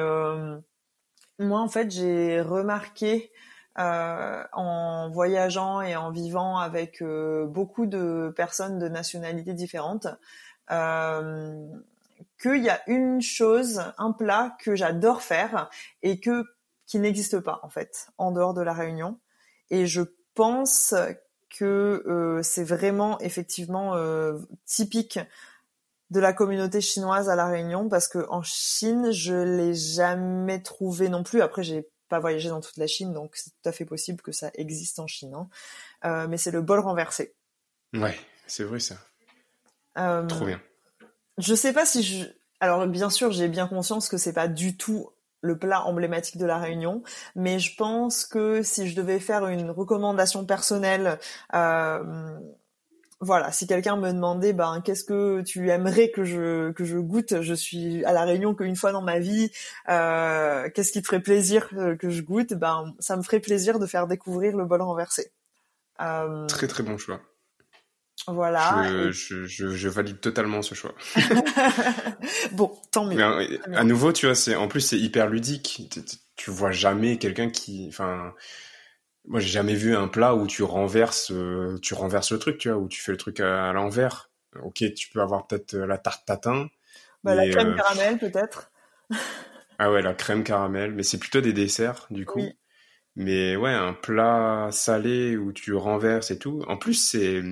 moi, en fait, j'ai remarqué euh, en voyageant et en vivant avec euh, beaucoup de personnes de nationalités différentes euh, qu'il y a une chose, un plat que j'adore faire et que qui n'existe pas en fait en dehors de la Réunion. Et je pense que c'est vraiment effectivement typique de la communauté chinoise à la Réunion parce que en Chine je l'ai jamais trouvé non plus. Après j'ai pas voyagé dans toute la Chine donc c'est tout à fait possible que ça existe en Chine. Hein. Euh, mais c'est le bol renversé. Ouais, c'est vrai ça. Trop bien. Je sais pas si je. Alors bien sûr j'ai bien conscience que c'est pas du tout le plat emblématique de la Réunion, mais je pense que si je devais faire une recommandation personnelle, euh, voilà, si quelqu'un me demandait, ben qu'est-ce que tu aimerais que je que je goûte, je suis à la Réunion qu'une fois dans ma vie, euh, qu'est-ce qui te ferait plaisir que je goûte, ben ça me ferait plaisir de faire découvrir le bol renversé. Euh, très très bon choix. Voilà. Je, je, je, valide totalement ce choix. bon, tant mieux. Mais, à nouveau, tu vois, c'est en plus c'est hyper ludique. Tu vois jamais quelqu'un qui, enfin, moi j'ai jamais vu un plat où tu renverses, euh, tu renverses le truc, tu vois, où tu fais le truc à, l'envers. Ok, tu peux avoir peut-être euh, la tarte tatin. Bah, la crème euh, caramel peut-être. ah ouais, la crème caramel, mais c'est plutôt des desserts du coup. Oui. Mais ouais, un plat salé où tu renverses et tout. En plus, c'est bah,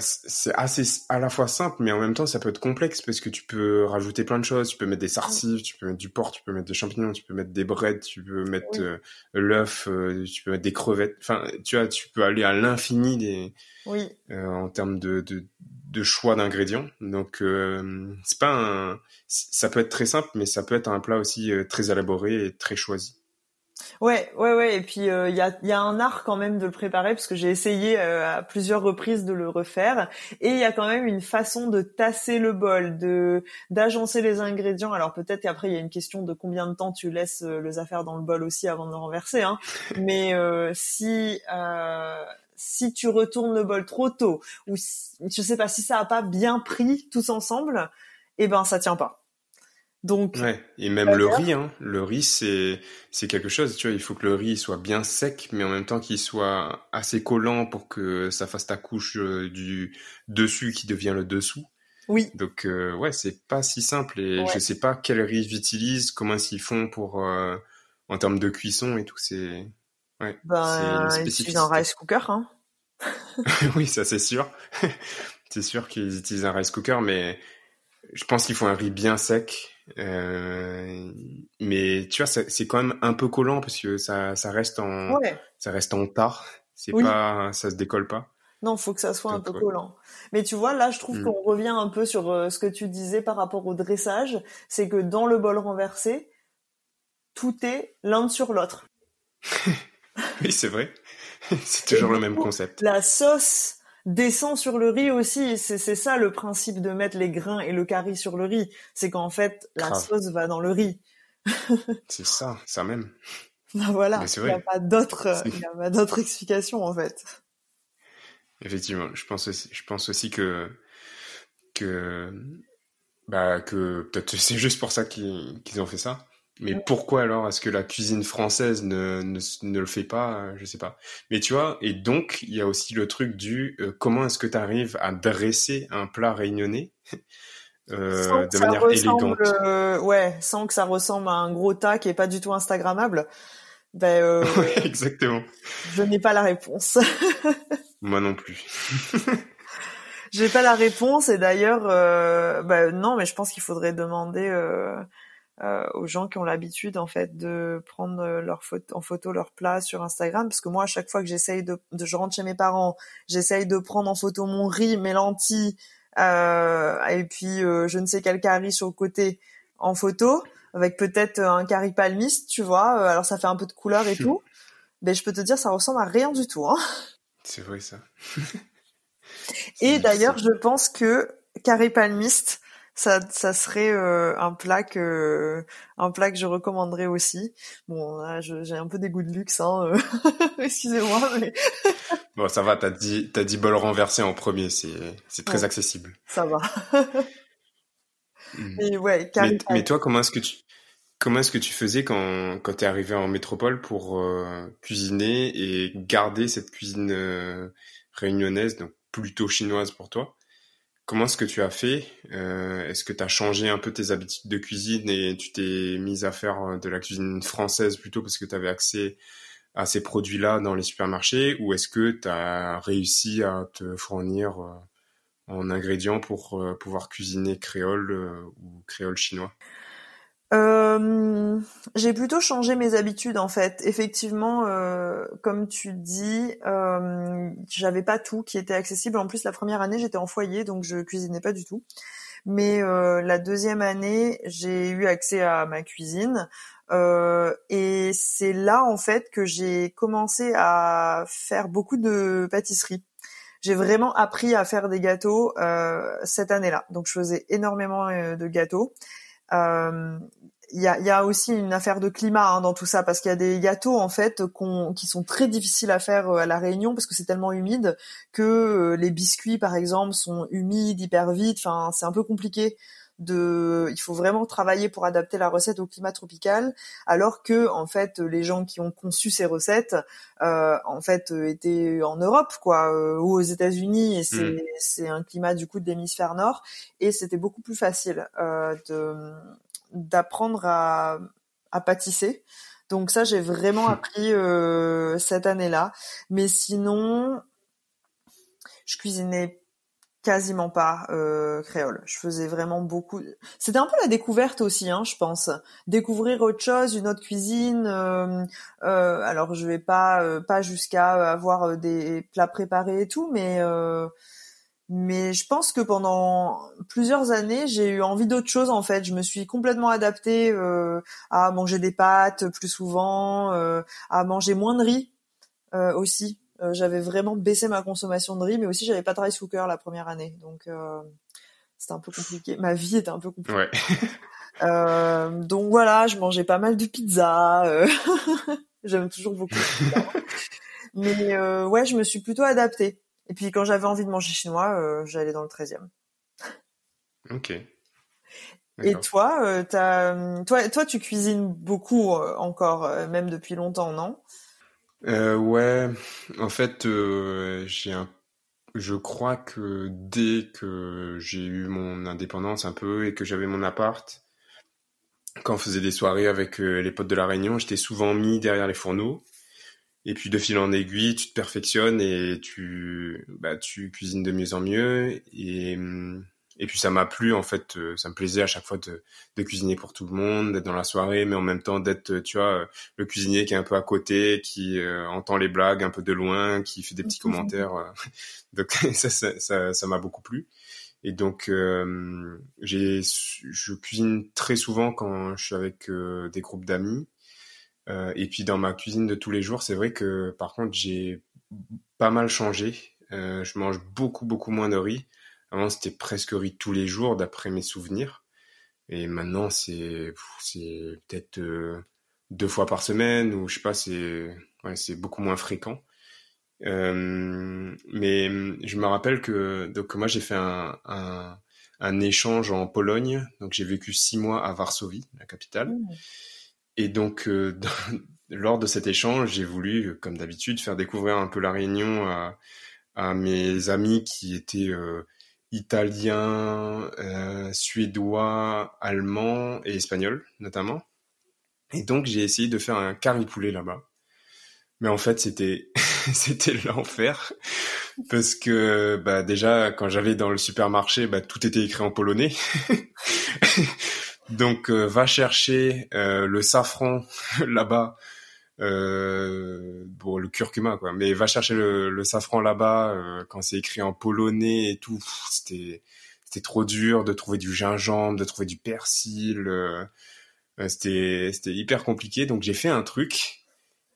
c'est assez à la fois simple, mais en même temps, ça peut être complexe parce que tu peux rajouter plein de choses. Tu peux mettre des sarsives, tu peux mettre du porc, tu peux mettre des champignons, tu peux mettre des breads, tu peux mettre euh, l'œuf, euh, tu peux mettre des crevettes. Enfin, tu vois, tu peux aller à l'infini des, oui. Euh, en termes de, de, de choix d'ingrédients. Donc, c'est pas un, ça peut être très simple, mais ça peut être un plat aussi très élaboré et très choisi. Ouais, ouais, ouais. Et puis il euh, y, a, y a un art quand même de le préparer parce que j'ai essayé euh, à plusieurs reprises de le refaire. Et il y a quand même une façon de tasser le bol, de d'agencer les ingrédients. Alors peut-être qu'après il y a une question de combien de temps tu laisses euh, les affaires dans le bol aussi avant de le renverser. Hein. Mais si si tu retournes le bol trop tôt ou si, je sais pas si ça a pas bien pris tous ensemble, eh ben ça tient pas. Donc, ouais. Et même le riz, hein. le riz, c'est c'est quelque chose. Tu vois, il faut que le riz soit bien sec, mais en même temps qu'il soit assez collant pour que ça fasse ta couche euh, du dessus qui devient le dessous. Oui. Donc euh, ouais, c'est pas si simple et je sais pas quel riz ils utilisent, comment ils font pour euh, en termes de cuisson et tout. C'est ouais. Ben, ils utilisent un rice cooker, hein. oui, ça c'est sûr. c'est sûr qu'ils utilisent un rice cooker, mais je pense qu'il faut un riz bien sec euh, mais tu vois, c'est quand même un peu collant parce que ça, ça reste en, ça reste en tard. C'est pas, ça se décolle pas. Non, faut que ça soit un peu collant. Mais tu vois, là, je trouve mm. qu'on revient un peu sur euh, ce que tu disais par rapport au dressage. C'est que dans le bol renversé, tout est l'un sur l'autre. oui, c'est vrai. c'est toujours le même concept. La sauce descend sur le riz aussi. C'est ça le principe de mettre les grains et le curry sur le riz. C'est qu'en fait, la sauce va dans le riz. c'est ça, ça même. Ben voilà, il n'y a pas d'autre, d'autre explication en fait. Effectivement, je pense aussi, je pense aussi que que bah que peut-être c'est juste pour ça qu'ils ont fait ça. Mais pourquoi alors est-ce que la cuisine française ne, ne, ne, le fait pas euh, Je sais pas. Mais tu vois, et donc il y a aussi le truc du euh, comment est-ce que tu arrives à dresser un plat réunionnais euh, de manière élégante? Euh, ouais, sans que ça ressemble à un gros tas qui est pas du tout instagrammable. Ben, euh, exactement. Je n'ai pas la réponse. Moi non plus. J'ai pas la réponse et d'ailleurs, ben, non, mais je pense qu'il faudrait demander euh, aux gens qui ont l'habitude en fait de prendre euh, leur photo, en photo leur plat sur Instagram. Parce que moi à chaque fois que j'essaye de, de, je rentre chez mes parents j'essaye de prendre en photo mon riz mes lentilles euh, et puis euh, je ne sais quel curry sur le côté en photo avec peut-être un curry palmiste tu vois alors ça fait un peu de couleur et tout. Mais je peux te dire ça ressemble à rien du tout hein. c'est vrai ça. Et d'ailleurs je pense que curry palmiste ça, ça serait euh, un plat que un plat que je recommanderais aussi. Bon, j'ai un peu des goûts de luxe, hein. Euh, excusez-moi, mais bon, ça va. T'as dit t'as dit bol renversé en premier, c'est c'est très accessible. Ça va. Hmm. mais ouais, mais, toi, comment est-ce que tu comment est-ce que tu faisais quand quand t'es arrivé en métropole pour euh, cuisiner et garder cette cuisine réunionnaise, donc plutôt chinoise pour toi? Comment est-ce que tu as fait euh, Est-ce que tu as changé un peu tes habitudes de cuisine et tu t'es mise à faire euh, de la cuisine française plutôt parce que tu avais accès à ces produits-là dans les supermarchés ou est-ce que tu as réussi à te fournir euh, en ingrédients pour pouvoir cuisiner créole ou créole chinois? Euh, j'ai plutôt changé mes habitudes en fait. Effectivement, euh, comme tu dis, euh, j'avais pas tout qui était accessible. En plus, la première année, j'étais en foyer, donc je cuisinais pas du tout. Mais euh, la deuxième année, j'ai eu accès à ma cuisine. Et c'est là en fait que j'ai commencé à faire beaucoup de pâtisserie. J'ai vraiment appris à faire des gâteaux euh, cette année-là. Donc je faisais énormément de gâteaux. Euh, il y a, aussi une affaire de climat hein, dans tout ça parce qu'il y a des gâteaux en fait qui sont très difficiles à faire euh, à la Réunion parce que c'est tellement humide que euh, les biscuits par exemple sont humides hyper vite. Enfin, c'est un peu compliqué. De, il faut vraiment travailler pour adapter la recette au climat tropical, alors que en fait les gens qui ont conçu ces recettes, euh, en fait étaient en Europe quoi, euh, ou aux États-Unis et c'est, mm. c'est un climat du coup de l'hémisphère nord et c'était beaucoup plus facile euh, de d'apprendre à, à pâtisser. Donc ça, j'ai vraiment appris euh, cette année-là. Mais sinon, je cuisinais quasiment pas euh, créole. Je faisais vraiment beaucoup. C'était un peu la découverte aussi, hein, je pense. Découvrir autre chose, une autre cuisine. Euh, euh, alors je vais pas euh, pas jusqu'à avoir des plats préparés et tout, mais mais je pense que pendant plusieurs années, j'ai eu envie d'autre chose en fait. Je me suis complètement adaptée euh, à manger des pâtes plus souvent, euh, à manger moins de riz euh, aussi. Euh, j'avais vraiment baissé ma consommation de riz, mais aussi j'avais pas de rice cooker la première année, donc euh, c'était un peu compliqué. Ma vie était un peu compliquée. Ouais. donc voilà, je mangeais pas mal de pizza. J'aime toujours beaucoup. mais ouais, je me suis plutôt adaptée. Et puis quand j'avais envie de manger chinois, euh, j'allais dans le 13e. Ok. Et toi, euh, as, toi, toi, tu cuisines beaucoup euh, encore, euh, même depuis longtemps, non? Euh, Ouais, en fait, j'ai un, je crois que dès que j'ai eu mon indépendance un peu et que j'avais mon appart, quand on faisait des soirées avec les potes de la Réunion, j'étais souvent mis derrière les fourneaux et puis de fil en aiguille, tu te perfectionnes et tu, bah, tu cuisines de mieux en mieux. Et, et puis ça m'a plu en fait, euh, ça me plaisait à chaque fois de, de cuisiner pour tout le monde, d'être dans la soirée, mais en même temps d'être, tu vois, le cuisinier qui est un peu à côté, qui euh, entend les blagues un peu de loin, qui fait des petits commentaires. Euh. donc ça, ça, ça, ça m'a beaucoup plu. Et donc j'ai, je cuisine très souvent quand je suis avec des groupes d'amis. Euh, et puis dans ma cuisine de tous les jours, c'est vrai que par contre j'ai pas mal changé. Euh, je mange beaucoup beaucoup moins de riz. Avant c'était presque riz tous les jours d'après mes souvenirs. Et maintenant c'est peut-être euh, deux fois par semaine ou je sais pas c'est ouais, beaucoup moins fréquent. Euh, mais je me rappelle que donc moi j'ai fait un, un, un, échange en Pologne donc j'ai vécu six mois à Varsovie la capitale. Mmh. Et donc, euh, lors de cet échange, j'ai voulu, comme d'habitude, faire découvrir un peu la Réunion à, à mes amis qui étaient euh, italiens, euh, suédois, allemands et espagnols notamment. Et donc, j'ai essayé de faire un curry poulet là-bas. Mais en fait, c'était c'était l'enfer parce que bah déjà quand j'allais dans le supermarché, bah tout était écrit en polonais. Donc euh, va chercher euh, le safran là-bas, euh, bon le curcuma quoi, mais va chercher le, le safran là-bas euh, quand c'est écrit en polonais et tout. C'était c'était trop dur de trouver du gingembre, de trouver du persil. c'était c'était hyper compliqué. Donc j'ai fait un truc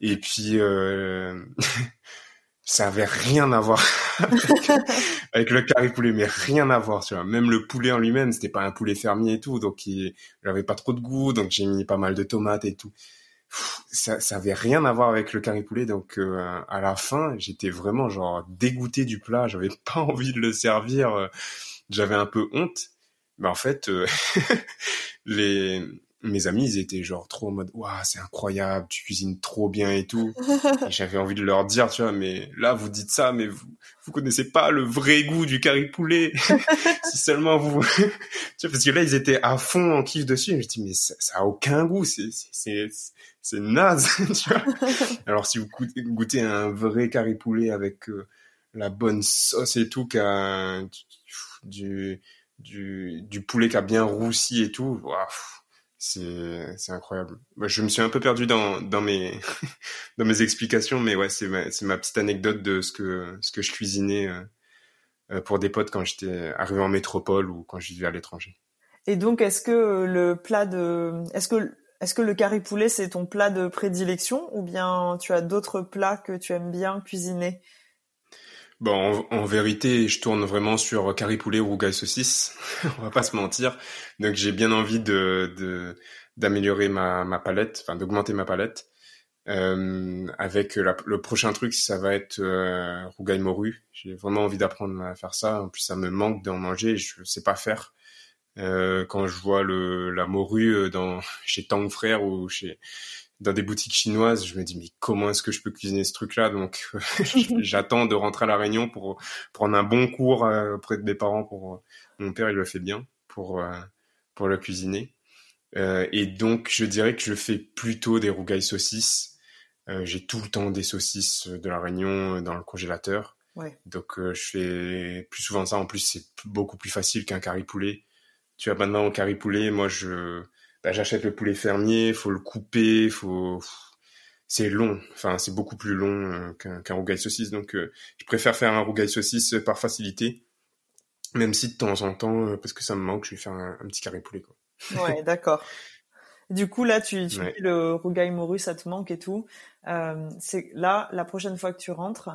et puis ça avait rien à voir avec, le curry poulet, mais rien à voir, tu vois. Même le poulet en lui-même, c'était pas un poulet fermier et tout, donc il n'avait pas trop de goût, donc j'ai mis pas mal de tomates et tout. Ça, ça avait rien à voir avec le curry poulet, donc euh, à la fin, j'étais vraiment genre dégoûté du plat, j'avais pas envie de le servir, euh, j'avais un peu honte. Mais en fait, euh, les mes amis, ils étaient genre trop en mode, waouh, c'est incroyable, tu cuisines trop bien et tout. j'avais envie de leur dire, tu vois, mais là, vous dites ça, mais vous, vous connaissez pas le vrai goût du curry poulet. si seulement vous, tu vois, parce que là, ils étaient à fond en kiff dessus. je dis, mais ça, ça a aucun goût, c'est, c'est, c'est naze, tu vois. Alors, si vous goûtez un vrai curry poulet avec euh, la bonne sauce et tout, qu'un, du, du, du poulet qui a bien roussi et tout, waouh c'est incroyable. je me suis un peu perdu dans dans mes dans mes explications, mais ouais, c'est ma, ma petite anecdote de ce que ce que je cuisinais euh, euh, pour des potes quand j'étais arrivé en métropole ou quand je vivais à l'étranger. Et donc, est-ce que le plat de est-ce que est-ce que le curry poulet c'est ton plat de prédilection ou bien tu as d'autres plats que tu aimes bien cuisiner? Bon, en, vérité, je tourne vraiment sur curry poulet ou rougail saucisse. On va pas se mentir. Donc, j'ai bien envie de d'améliorer ma, ma palette, enfin d'augmenter ma palette. Euh, avec le prochain truc, ça va être euh, rougail morue. J'ai vraiment envie d'apprendre à faire ça. En plus, ça me manque d'en manger. Je sais pas faire. Euh, quand je vois le la morue euh, dans chez Tang Frère ou chez dans des boutiques chinoises, je me dis mais comment est-ce que je peux cuisiner ce truc-là? Donc j'attends de rentrer à la Réunion pour prendre un bon cours euh, auprès de mes parents. Pour euh, mon père, il le fait bien pour euh, pour le cuisiner. et donc je dirais que je fais plutôt des rougailles saucisses. J'ai tout le temps des saucisses de la Réunion dans le congélateur. Ouais. Donc je fais plus souvent ça. En plus c'est beaucoup plus facile qu'un curry poulet. Tu as maintenant au curry poulet, moi je bah, j'achète le poulet fermier, faut le couper, faut c'est long, enfin c'est beaucoup plus long euh, qu'un rougail saucisse, donc euh, je préfère faire un rougail saucisse par facilité, même si de temps en temps, euh, parce que ça me manque, je vais faire un, petit carré poulet quoi. Ouais, d'accord. Du coup là, tu, tu dis le rougail morue, ça te manque et tout. c'est là la prochaine fois que tu rentres,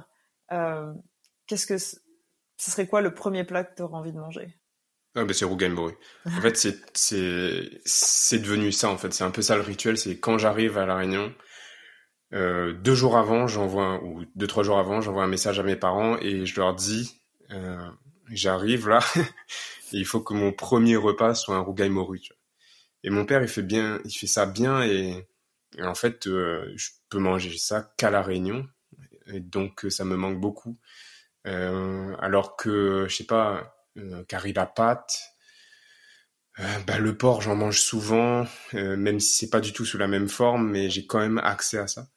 qu'est-ce que ce serait quoi le premier plat que tu auras envie de manger? Ah bah c'est Rougail Morue. En fait, c'est c'est c'est devenu ça en fait. C'est un peu ça le rituel. C'est quand j'arrive à la Réunion, euh, deux jours avant, j'envoie ou deux trois jours avant, j'envoie un message à mes parents et je leur dis euh, j'arrive là et il faut que mon premier repas soit un Rougail. Et mon père, il fait bien, il fait ça bien et, en fait, euh, je peux manger ça qu'à la Réunion et donc ça me manque beaucoup. Euh, alors que je sais pas euh, pâte. Euh, bah, le porc, j'en mange souvent, euh, même si c'est pas du tout sous la même forme, mais j'ai quand même accès à ça.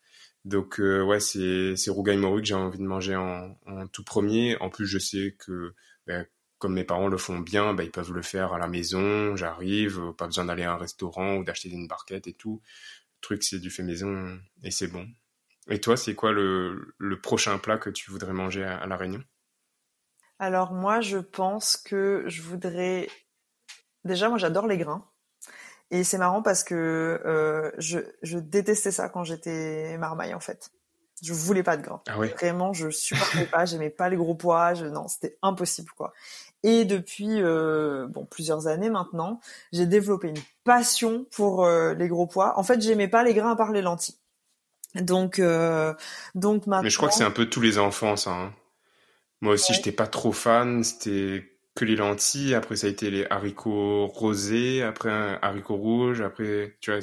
Donc euh, ouais, c'est c'est rougail morue que j'ai envie de manger en, en, tout premier. En plus, je sais que bah, comme mes parents le font bien, bah, ils peuvent le faire à la maison. J'arrive, pas besoin d'aller à un restaurant ou d'acheter une barquette et tout. Le truc, c'est du fait maison et c'est bon. Et toi, c'est quoi le, le prochain plat que tu voudrais manger à la Réunion? Alors moi, je pense que je voudrais... Déjà, moi, j'adore les grains. Et c'est marrant parce que euh, je, je détestais ça quand j'étais marmaille, en fait. Je voulais pas de grains. Ah oui. Vraiment, je supportais pas, j'aimais pas les gros pois, je... non, c'était impossible, quoi. Et depuis euh, bon plusieurs années maintenant, j'ai développé une passion pour euh, les gros pois. En fait, j'aimais pas les grains à part les lentilles. Donc, euh, donc maintenant. Mais je crois que c'est un peu tous les enfants, ça. Hein. Moi aussi, j'étais pas trop fan. C'était que les lentilles. Après, ça a été les haricots rosés. Après, haricots rouges. Après, tu vois,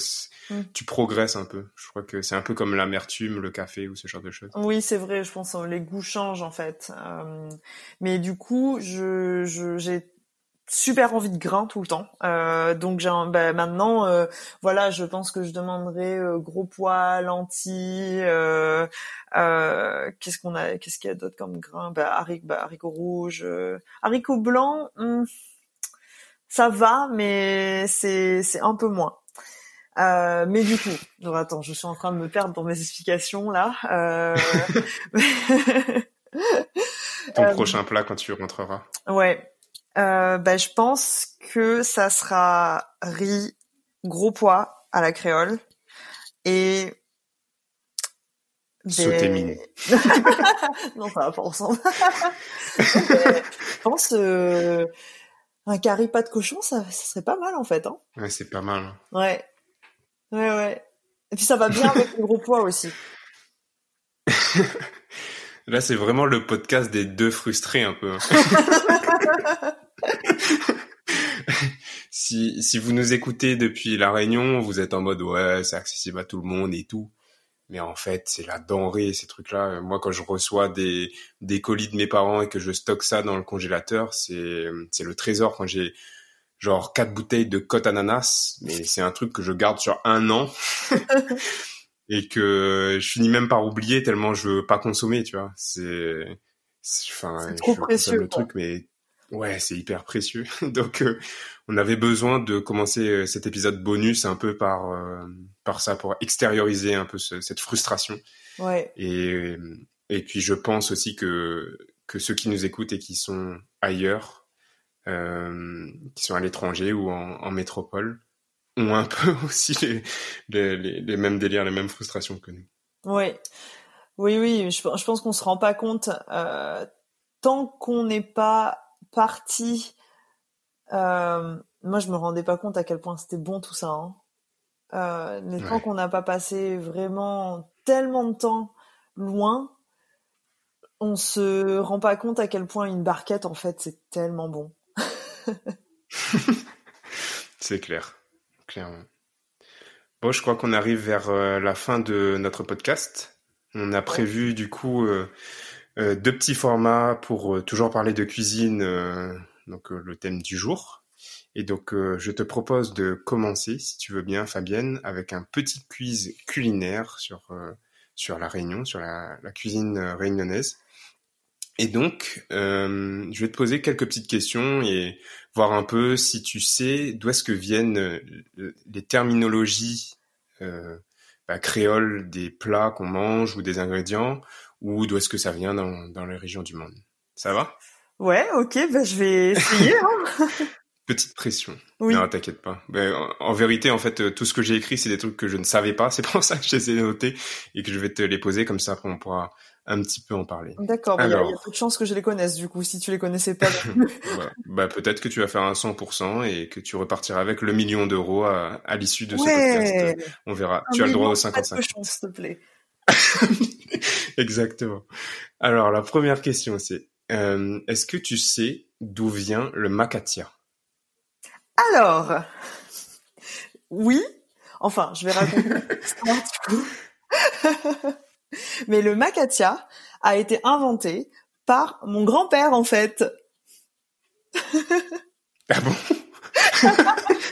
mm. tu progresses un peu. Je crois que c'est un peu comme l'amertume, le café ou ce genre de choses. Oui, c'est vrai. Je pense que les goûts changent en fait. Euh, mais du coup, je, j'ai super envie de grain tout le temps. Euh, donc j'ai ben, maintenant, euh, voilà, je pense que je demanderai euh, gros pois, lentilles. Euh, euh, qu'est-ce qu'on a Qu'est-ce qu'il y a d'autre comme grain? Ben, haric, ben, haricots rouges, haricots blancs. Hmm, ça va, mais c'est c'est un peu moins. mais du coup, donc, attends, je suis en train de me perdre dans mes explications là. Ton prochain plat quand tu rentreras. Ouais euh, bah, je pense que ça sera riz gros pois à la créole et mine. non, ça va pas ensemble. je pense euh, un carré pas de cochon, ça, ça, serait pas mal en fait. Hein ouais, c'est pas mal. Ouais. Ouais, ouais. Et puis ça va bien avec le gros poids aussi. Là, c'est vraiment le podcast des deux frustrés un peu. Si, si vous nous écoutez depuis la Réunion, vous êtes en mode ouais, c'est accessible à tout le monde et tout. Mais en fait, c'est la denrée, ces trucs-là. Moi, quand je reçois des, des colis de mes parents et que je stocke ça dans le congélateur, c'est, c'est le trésor quand j'ai genre quatre bouteilles de côte ananas. Mais c'est un truc que je garde sur un an. et que je finis même par oublier tellement je veux pas consommer, tu vois. C'est, enfin, précieux. Le truc, mais ouais, c'est hyper précieux. Donc, euh, on avait besoin de commencer euh, cet épisode bonus un peu par euh, par ça pour extérioriser un peu cette frustration. Ouais. Et et puis je pense aussi que que ceux qui nous écoutent et qui sont ailleurs, euh, qui sont à l'étranger ou en, en, métropole, ont un peu aussi les, les, les, mêmes délires, les mêmes frustrations que nous. Ouais. Oui, oui, je, je pense qu'on se rend pas compte tant qu'on n'est pas parti euh, moi, je me rendais pas compte à quel point c'était bon tout ça. Hein. Euh, mais tant qu'on n'a pas passé vraiment tellement de temps loin, on se rend pas compte à quel point une barquette, en fait, c'est tellement bon. c'est clair, clairement. Bon, je crois qu'on arrive vers euh, la fin de notre podcast. On a prévu du coup euh, deux petits formats pour toujours parler de cuisine donc euh, le thème du jour. Et donc, euh, je te propose de commencer, si tu veux bien, Fabienne, avec un petit quiz culinaire sur euh, sur la Réunion, sur la, la cuisine réunionnaise. Et donc, euh, je vais te poser quelques petites questions et voir un peu si tu sais d'où est-ce que viennent les terminologies euh, bah, créoles des plats qu'on mange ou des ingrédients, ou d'où est-ce que ça vient dans, dans les régions du monde? Ça va? Ouais, ok, bah je vais essayer. Hein. Petite pression. Oui. Non, t'inquiète pas. Ben, en, vérité, en fait, euh, tout ce que j'ai écrit, c'est des trucs que je ne savais pas. C'est pour ça que j'essaie de noter et que je vais te les poser comme ça, après on pourra un petit peu en parler. D'accord. Il y, a peu de chances que je les connaisse, du coup, si tu les connaissais pas. bah, bah, peut-être que tu vas faire un 100% et que tu repartiras avec le million d'euros à, à l'issue de ce podcast. On verra. tu as le droit au 55. Chance, s'il te plaît. Exactement. Alors, la première question, c'est euh, est-ce que tu sais d'où vient le macatia? Alors, oui. Enfin, je vais raconter. Mais le macatia a été inventé par mon grand-père en fait. ah bon?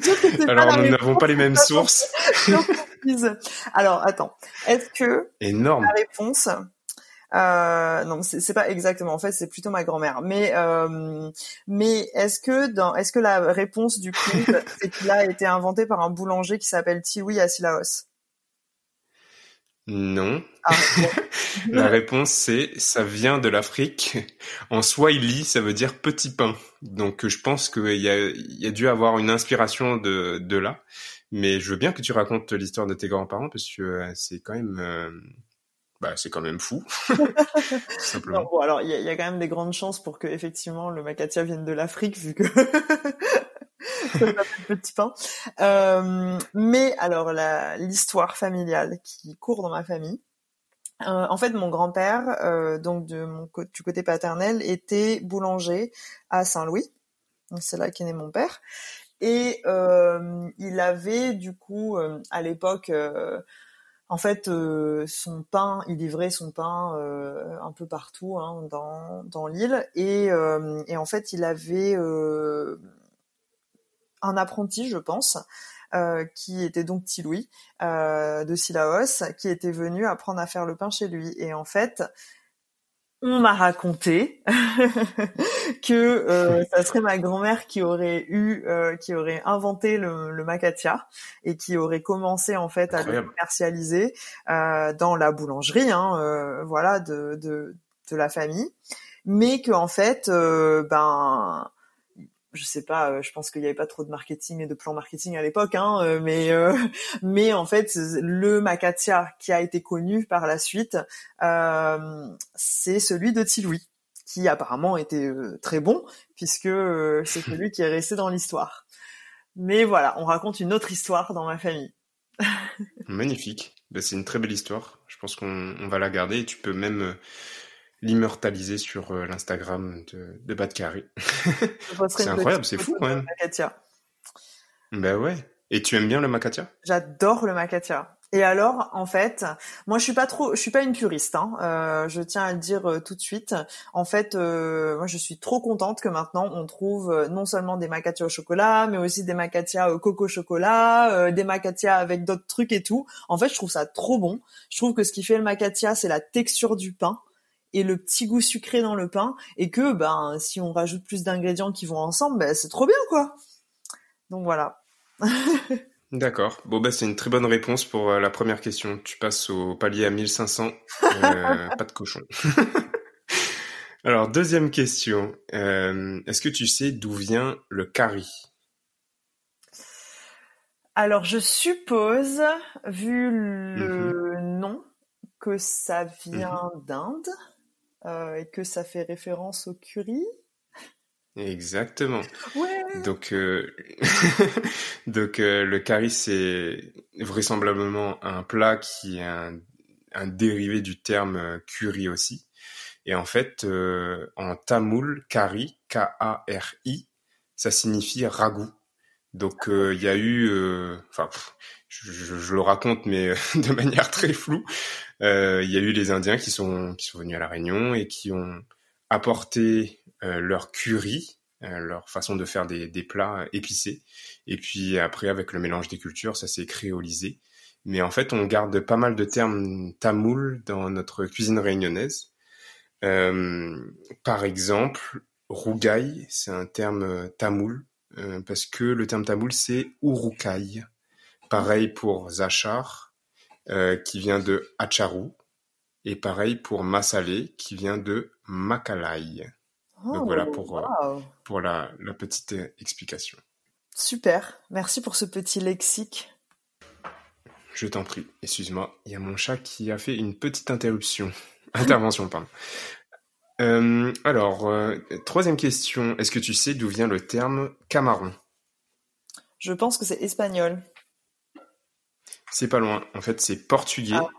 Alors, nous n'avons pas les mêmes sources. Alors, attends. Est-ce que Énorme. la réponse euh, non, c'est pas exactement. En fait, c'est plutôt ma grand-mère. Mais euh, mais est-ce que dans est-ce que la réponse du coup c'est qu'il a été inventé par un boulanger qui s'appelle Tiwi à Silaos Non. Ah, la réponse c'est ça vient de l'Afrique. En swahili, ça veut dire petit pain. Donc je pense qu'il y a il y a dû avoir une inspiration de de là. Mais je veux bien que tu racontes l'histoire de tes grands-parents parce que euh, c'est quand même euh, bah, c'est quand même fou. simplement. bon, alors il y, y, a quand même des grandes chances pour que effectivement le macatia vienne de l'Afrique vu que petit pain. Euh, mais alors l'histoire familiale qui court dans ma famille. Euh, en fait, mon grand-père, euh, donc du côté paternel, était boulanger à Saint-Louis. C'est là qu'est né mon père. Et il avait du coup à l'époque en fait, son pain, il livrait son pain un peu partout hein, dans, dans l'île. Et, en fait, il avait un apprenti, je pense, qui était donc Tiloui de Silaos, qui était venu apprendre à faire le pain chez lui. Et en fait, on m'a raconté que euh, ça serait ma grand-mère qui aurait eu, euh, qui aurait inventé le, le macatia et qui aurait commencé en fait à le commercialiser euh, dans la boulangerie, hein, euh, voilà, de, de, de la famille, mais que en fait, euh, ben je sais pas, je pense qu'il n'y avait pas trop de marketing et de plan marketing à l'époque, hein, mais mais en fait le Macatia qui a été connu par la suite, c'est celui de Tiloui qui apparemment était très bon puisque c'est celui qui est resté dans l'histoire. Mais voilà, on raconte une autre histoire dans ma famille. Magnifique. Ben, c'est une très belle histoire. Je pense qu'on va la garder et tu peux même euh, l'immortaliser sur euh, l'Instagram de, de Bad c'est incroyable, c'est fou quand même. Ben ouais. Et tu aimes bien le macatia J'adore le macatia. Et alors, en fait, moi je suis pas trop, je suis pas une puriste. Hein. Euh, je tiens à le dire euh, tout de suite. En fait, euh, moi je suis trop contente que maintenant on trouve non seulement des macatias au chocolat, mais aussi des macatias au coco chocolat, des macatias avec d'autres trucs et tout. En fait, je trouve ça trop bon. Je trouve que ce qui fait le macatia, c'est la texture du pain et le petit goût sucré dans le pain, et que ben si on rajoute plus d'ingrédients qui vont ensemble, ben c'est trop bien quoi. Donc voilà. D'accord. Bon, bah, c'est une très bonne réponse pour euh, la première question. Tu passes au palier à 1500. Euh, pas de cochon. Alors, deuxième question. Euh, est-ce que tu sais d'où vient le curry? Alors, je suppose, vu le mhm. nom, que ça vient mhm. d'Inde et que ça fait référence au curry. Exactement. Donc, euh, donc euh, le curry, c'est vraisemblablement un plat qui est un, dérivé du terme euh, curry aussi. Et en fait, en tamoul, curry, K-A-R-I, ça signifie ragoût. Donc il y a eu, enfin, je, le raconte mais de manière très floue. Il y a eu les Indiens qui sont qui sont venus à la Réunion et qui ont apporté euh, leur curry, euh, leur façon de faire des, plats épicés. Et puis après, avec le mélange des cultures, ça s'est créolisé. Mais en fait, on garde pas mal de termes tamoul dans notre cuisine réunionnaise. Euh, par exemple, rougaille, c'est un terme tamoul, parce que le terme tamoul, c'est urukai. Pareil pour zachar, qui vient de hacharu. Et pareil pour masalé, qui vient de makalai. Donc voilà oh, pour, euh, pour la, la petite euh, explication. Super, merci pour ce petit lexique. Je t'en prie, excuse-moi, il y a mon chat qui a fait une petite interruption. Intervention, pardon. Euh, alors, troisième question, est-ce que tu sais d'où vient le terme camaron Je pense que c'est espagnol. C'est pas loin, en fait c'est portugais. Ah.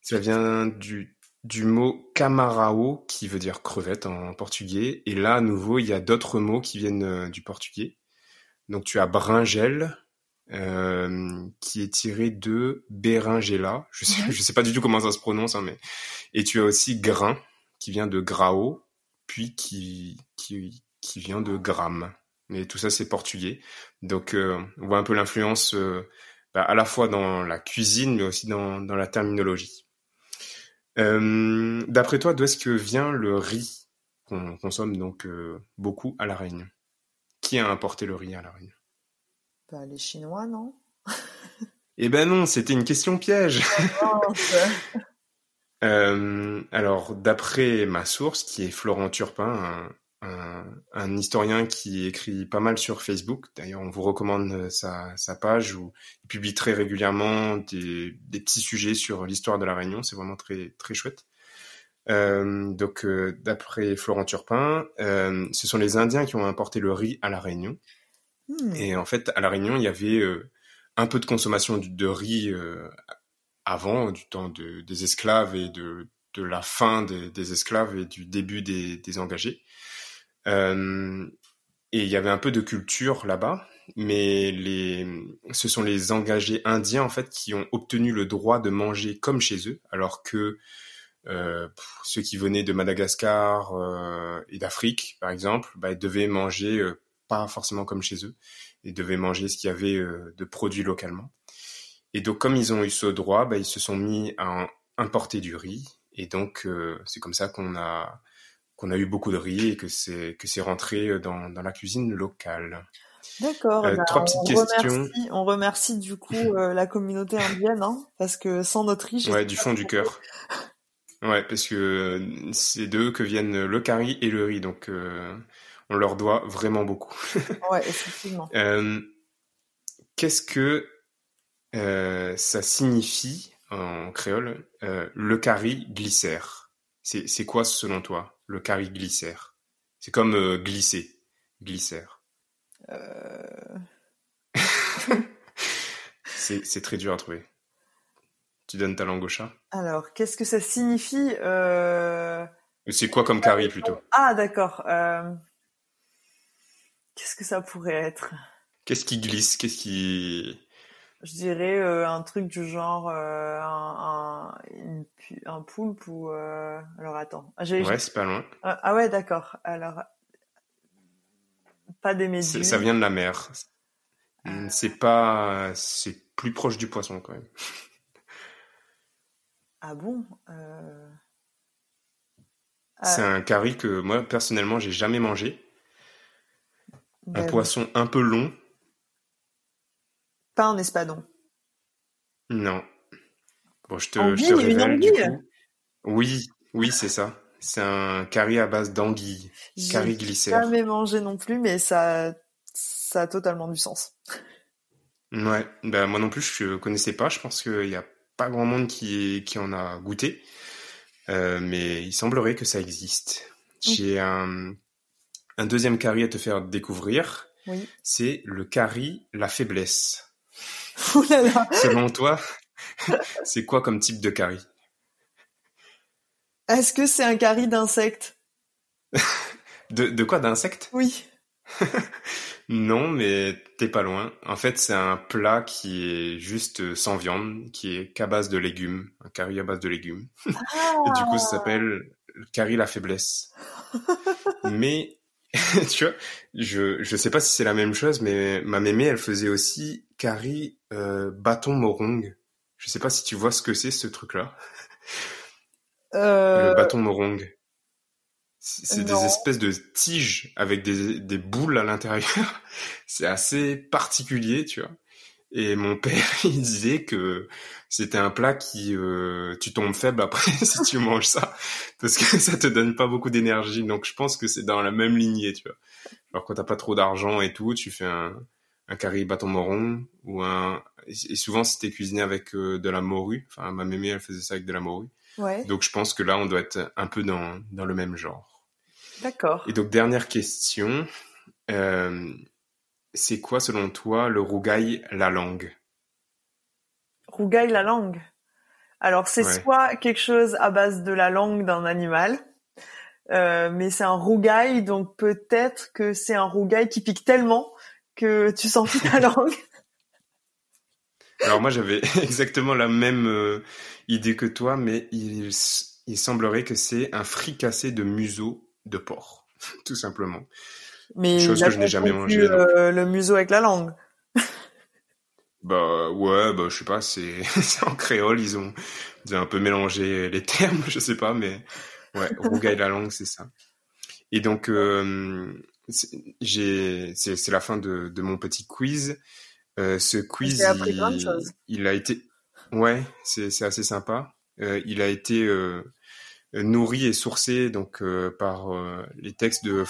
Ça vient du du mot camarao qui veut dire crevette en portugais. Et là, à nouveau, il y a d'autres mots qui viennent euh, du portugais. Donc tu as bringel, euh, qui est tiré de beringela. Je sais, je sais pas du tout comment ça se prononce, hein, mais et tu as aussi grain, qui vient de grao, puis qui qui, qui vient de gramme. Mais tout ça c'est portugais. Donc euh, on voit un peu l'influence bah, à la fois dans la cuisine, mais aussi dans, dans la terminologie. Euh, d'après toi, d'où est-ce que vient le riz qu'on consomme donc euh, beaucoup à La Réunion? Qui a importé le riz à La Réunion? Bah, Les Chinois, non? Eh ben non, c'était une question piège. euh, alors, d'après ma source, qui est Florent Turpin, un, historien qui écrit pas mal sur Facebook. D'ailleurs, on vous recommande euh, sa, page où il publie très régulièrement des, petits sujets sur l'histoire de la Réunion. C'est vraiment très très chouette. Euh, donc, euh, d'après Florent Turpin, ce sont les Indiens qui ont importé le riz à la Réunion. Hmm. Et en fait, à la Réunion, il y avait un peu de consommation de, riz avant, du temps des esclaves et de, de la fin des, esclaves et du début des, des engagés. Euh, et il y avait un peu de culture là-bas, mais les, ce sont les engagés indiens en fait qui ont obtenu le droit de manger comme chez eux, alors que euh, ceux qui venaient de Madagascar euh, et d'Afrique, par exemple, bah, devaient manger pas forcément comme chez eux, ils devaient manger ce qu'il y avait de produits localement. Et donc, comme ils ont eu ce droit, bah, ils se sont mis à importer du riz, et donc c'est comme ça qu'on a qu'on a eu beaucoup de riz et que c'est que c'est rentré dans, dans la cuisine locale. D'accord. Euh, bah, trois petites on questions. Remercie, on remercie du coup euh, la communauté indienne, hein, parce que sans notre riz. Ouais, du fond du cœur. Ouais, parce que c'est d'eux que viennent le curry et le riz, donc euh, on leur doit vraiment beaucoup. ouais, effectivement. Qu'est-ce que ça signifie en créole le cari glycère? C'est quoi selon toi? Le cari glycère C'est comme glisser, glycère. c'est très dur à trouver. Tu donnes ta langue au chat? Alors, qu'est-ce que ça signifie euh... C'est quoi comme carré plutôt? Ah, d'accord. Euh... Qu'est-ce que ça pourrait être? Qu'est-ce qui glisse? Qu'est-ce qui... Je dirais euh, un truc du genre euh, un, un, un, poulpe ou... Euh, alors attends. Ah, ouais, c'est pas loin. Ah, ah ouais, d'accord. Alors... Pas des méduses. Ça vient de la mer. Ah. C'est pas... C'est plus proche du poisson quand même. Ah bon euh... C'est un curry que moi personnellement j'ai jamais mangé. un ben poisson un peu long. Pas un espadon. Non. Bon, je te, je te révèle du coup. Oui, oui, c'est ça. C'est un curry à base d'anguille. Curry glycère. jamais mangé non plus, mais ça, ça a totalement du sens. Ouais, ben moi non plus je connaissais pas. Je pense qu'il y a pas grand monde qui, qui en a goûté, euh, mais il semblerait que ça existe. J'ai un, un deuxième curry à te faire découvrir. Oui. C'est le curry la faiblesse. Selon toi, c'est quoi comme type de curry? Est-ce que c'est un curry d'insectes de, de quoi d'insectes Oui. Non, mais t'es pas loin. En fait, c'est un plat qui est juste sans viande, qui est qu'à base de légumes, un curry à base de légumes. Et du coup, ça ah. s'appelle curry la faiblesse. mais tu vois, je je sais pas si c'est la même chose, mais ma mémé, elle faisait aussi curry euh, bâton morong. Je sais pas si tu vois ce que c'est ce truc-là. Euh... Le bâton morong. C'est des espèces de tiges avec des, des boules à l'intérieur. C'est assez particulier, tu vois. Et mon père, il disait que c'était un plat qui euh, tu tombes faible après si tu manges ça parce que ça te donne pas beaucoup d'énergie. Donc je pense que c'est dans la même lignée, tu vois. Alors quand t'as pas trop d'argent et tout, tu fais un un curry bâton moron ou un et souvent c'était cuisiné avec euh, de la morue. Enfin ma mémé elle faisait ça avec de la morue. Ouais. Donc je pense que là on doit être un peu dans dans le même genre. D'accord. Et donc, dernière question. Euh, c'est quoi, selon toi, le rougail la langue? Rougail la langue Alors, c'est soit quelque chose à base de la langue d'un animal, euh, mais c'est un rougail, donc peut-être que c'est un rougail qui pique tellement que tu sens plus ta langue. Alors moi j'avais exactement la même euh, idée que toi, mais il, il semblerait que c'est un fricassé de museau de porc, tout simplement. Mais chose que je n'ai jamais mangé. Euh, le museau avec la langue. bah ouais, bah je sais pas, c'est en créole, ils ont, ils ont un peu mélangé les termes, je sais pas, mais ouais, rougaille la langue, c'est ça. Et donc euh, j'ai, c'est la fin de, de mon petit quiz. Euh, ce quiz, il, il, a été, ouais, c'est assez sympa. Euh, il a été nourri et sourcé donc euh, par euh, les textes de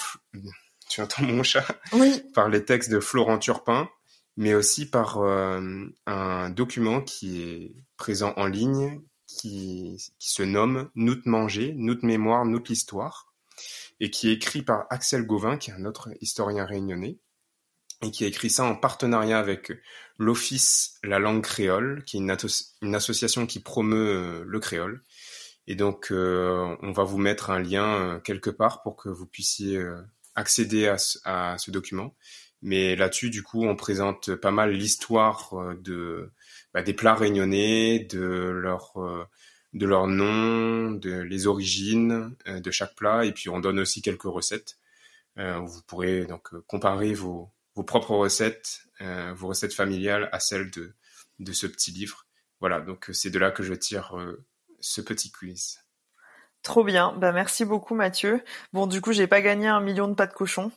tu entends mon chat oui. par les textes de Florent Turpin mais aussi par euh, un document qui est présent en ligne qui, qui se nomme Nous manger, nous mémoire, nous l'histoire et qui est écrit par Axel Gauvin qui est un autre historien réunionnais et qui a écrit ça en partenariat avec l'Office La Langue Créole, qui est une, une association qui promeut le créole, et donc, euh, on va vous mettre un lien euh, quelque part pour que vous puissiez euh, accéder à ce, document. Mais là-dessus, du coup, on présente pas mal l'histoire de bah, des plats réunionnais, de leur de leur nom, de les origines de chaque plat, et puis on donne aussi quelques recettes. vous pourrez donc comparer vos, vos propres recettes, vos recettes familiales à celles de, de ce petit livre. Voilà, donc c'est de là que je tire ce petit quiz. Trop bien, bah merci beaucoup Mathieu. Bon du coup j'ai pas gagné un million de pas de cochon,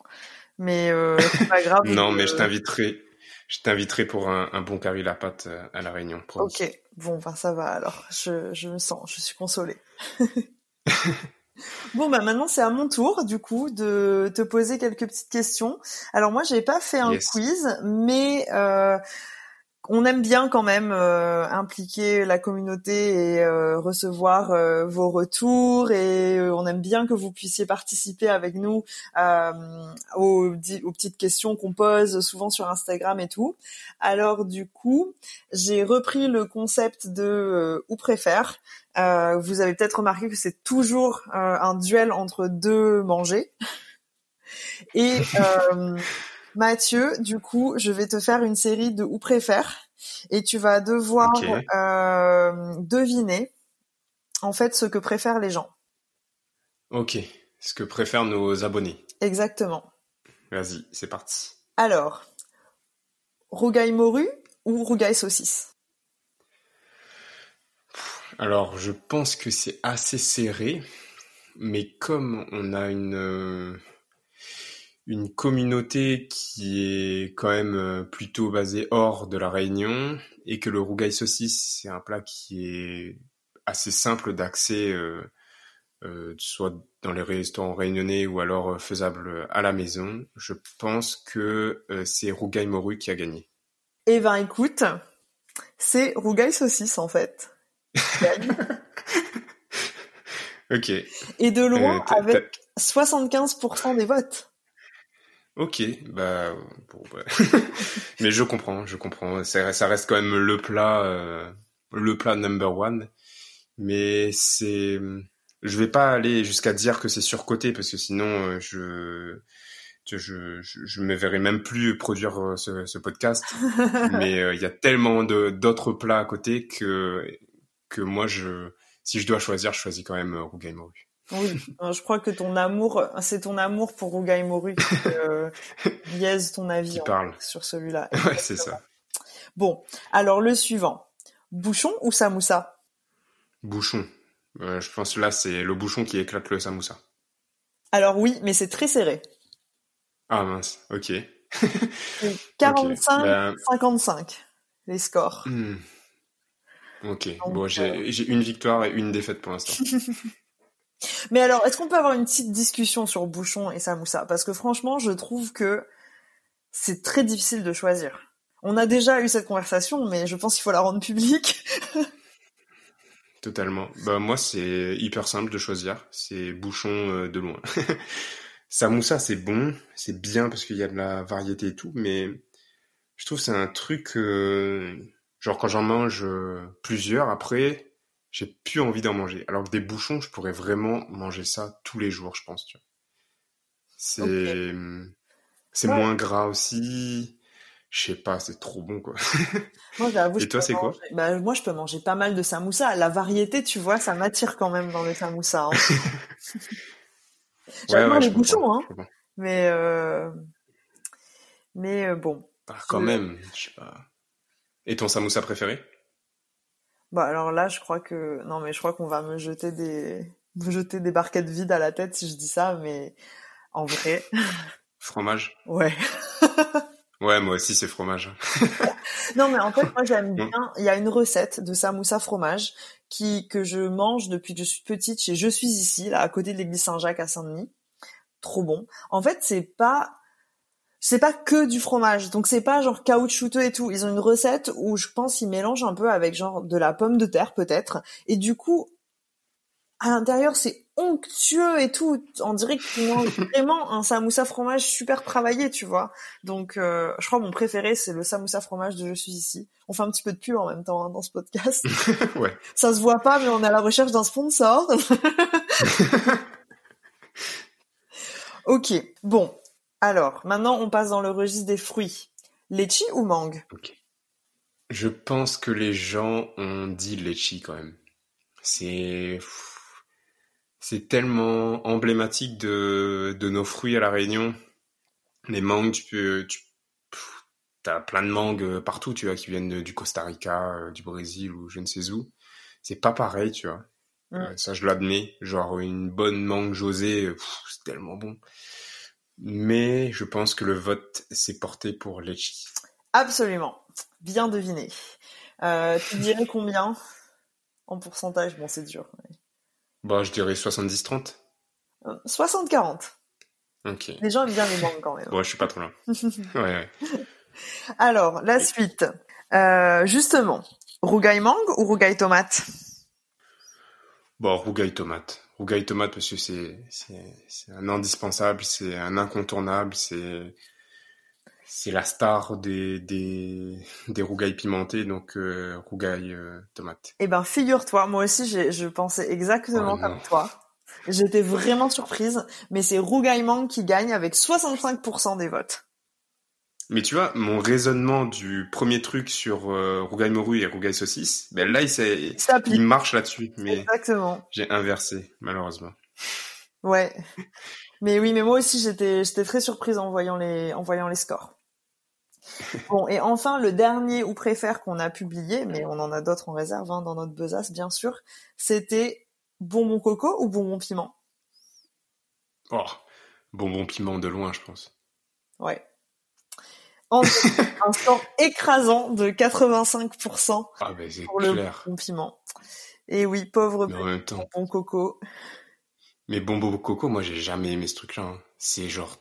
mais euh, c'est pas grave. non mais je t'inviterai, je t'inviterai pour un, bon carré la pâte euh, à la Réunion. Ok, bon ben ça va alors, je, je me sens, je suis consolée. Bon bah maintenant c'est à mon tour du coup de te poser quelques petites questions. Alors moi j'ai pas fait un quiz, mais euh, on aime bien quand même euh, impliquer la communauté et euh, recevoir euh, vos retours et on aime bien que vous puissiez participer avec nous aux, aux, petites questions qu'on pose souvent sur Instagram et tout. Alors du coup, j'ai repris le concept de ou préfère. vous avez peut-être remarqué que c'est toujours un duel entre deux mangés. Et Mathieu, du coup, je vais te faire une série de ou préfère et tu vas devoir euh, deviner en fait ce que préfèrent les gens. Ok, ce que préfèrent nos abonnés. Exactement. Vas-y, c'est parti. Alors, rougaille morue ou rougaille saucisse? Alors, je pense que c'est assez serré, mais comme on a une euh, une communauté qui est quand même euh, plutôt basée hors de la Réunion et que le rougail saucisse c'est un plat qui est assez simple d'accès euh, euh, soit dans les restaurants réunionnais ou alors faisable à la maison. Je pense que c'est rougail morue qui a gagné. Eh ben écoute, c'est rougail saucisse en fait. ok. Et de loin avec 75% des votes. Ok, bah, bah. mais je comprends, je comprends. Ça, ça, reste quand même le plat, euh, le plat number one. Mais c'est, je vais pas aller jusqu'à dire que c'est surcoté parce que sinon euh, je, je, je, me verrai même plus produire euh, ce, ce podcast. mais il y a tellement de d'autres plats à côté que que moi je, si je dois choisir, je choisis quand même Rougail Morue. Oui, je crois que ton amour, c'est ton amour pour Rougail Moru qui euh, biaise ton avis sur celui-là. Ouais, c'est ça. Bon, alors le suivant. Bouchon ou samoussa? Bouchon. Euh, je pense là, c'est le bouchon qui éclate le samoussa. Alors oui, mais c'est très serré. Ah mince, ok. 45-55, les scores. Hmm. Ok, bon, euh, j'ai une victoire et une défaite pour l'instant. Mais alors, est-ce qu'on peut avoir une petite discussion sur Bouchon et Samoussa? Parce que franchement, je trouve que c'est très difficile de choisir. On a déjà eu cette conversation, mais je pense qu'il faut la rendre publique. Totalement. Bah moi, c'est hyper simple de choisir. C'est Bouchon euh, de loin. Samoussa, c'est bon, c'est bien parce qu'il y a de la variété et tout, mais je trouve c'est un truc euh, genre quand j'en mange euh, plusieurs après j'ai plus envie d'en manger. Alors que des bouchons, je pourrais vraiment manger ça tous les jours, je pense. Tu vois. C'est c'est moins gras aussi. Je sais pas, c'est trop bon quoi. Moi, j'avoue. Et toi, c'est quoi? bah, Moi, je peux manger pas mal de samoussa. La variété, tu vois, ça m'attire quand même dans le samoussa. Hein. J'adore les bouchons, hein. Mais euh... mais euh, bon. Bah, quand même, je sais pas. Et ton samoussa préféré? Bah alors là, je crois que non, mais je crois qu'on va me jeter des me jeter des barquettes vides à la tête si je dis ça, mais en vrai. Fromage. Ouais. ouais, moi aussi c'est fromage. non, mais en fait, moi j'aime bien. Il y a une recette de samoussa fromage qui que je mange depuis que je suis petite chez Je suis ici, là à côté de l'église Saint-Jacques à Saint-Denis. Trop bon. En fait, c'est pas c'est pas que du fromage. Donc c'est pas genre caoutchouteux et tout. Ils ont une recette où je pense ils mélangent un peu avec genre de la pomme de terre peut-être. Et du coup, à l'intérieur c'est onctueux et tout. On dirait qu'ils ont vraiment un samoussa fromage super travaillé, tu vois. Donc euh, je crois mon préféré c'est le samoussa fromage de Je suis ici. On fait un petit peu de pub en même temps hein, dans ce podcast. ouais. Ça se voit pas mais on est à la recherche d'un sponsor. ok. Bon, alors, maintenant, on passe dans le registre des fruits. Litchi ou mangue? Je pense que les gens ont dit litchi quand même. C'est c'est tellement emblématique de, nos fruits à la Réunion. Les mangues, tu peux, tu as plein de mangues partout, tu vois, qui viennent du Costa Rica, euh, du Brésil ou je ne sais où. C'est pas pareil, tu vois. Mm. Euh, ça, je l'admets. Genre une bonne mangue José, c'est tellement bon mais je pense que le vote s'est porté pour Lecce. Absolument, bien deviné. Euh, tu dirais combien en pourcentage? Bon, c'est dur. Bon, je dirais 70-30. 60-40. Ok. Les gens aiment bien les mangues quand même. Bon, je suis pas trop loin. ouais, ouais. Alors, la suite. Euh, justement, rougaille mangue ou rougaille tomate? Bon, rougaille tomate. Rougaille tomate parce que c'est c'est un indispensable, c'est un incontournable, c'est c'est la star des des des rougailles pimentées, donc euh, rougaille euh, tomate. Eh ben, figure-toi, moi aussi, j'ai- je pensais exactement Oh, comme toi. J'étais vraiment surprise, mais c'est rougaille mangue qui gagne avec 65% des votes. Mais tu vois, mon raisonnement du premier truc sur euh, rougaille morue et rougaille saucisse, ben là il marche là-dessus, mais Exactement. j'ai inversé malheureusement. Ouais. Mais oui, mais moi aussi j'étais j'étais très surprise en voyant les en voyant les scores. Bon et enfin le dernier ou préfère qu'on a publié, mais on en a d'autres en réserve hein, dans notre besace bien sûr, c'était bonbon coco ou bonbon piment? Oh, bonbon piment de loin, je pense. Ouais. En- un score écrasant de 85% Ah c'est pour le clair. bonbon piment. Et oui, pauvre bonbon coco. mais bonbon coco, moi j'ai jamais aimé ce truc-là. hein. C'est genre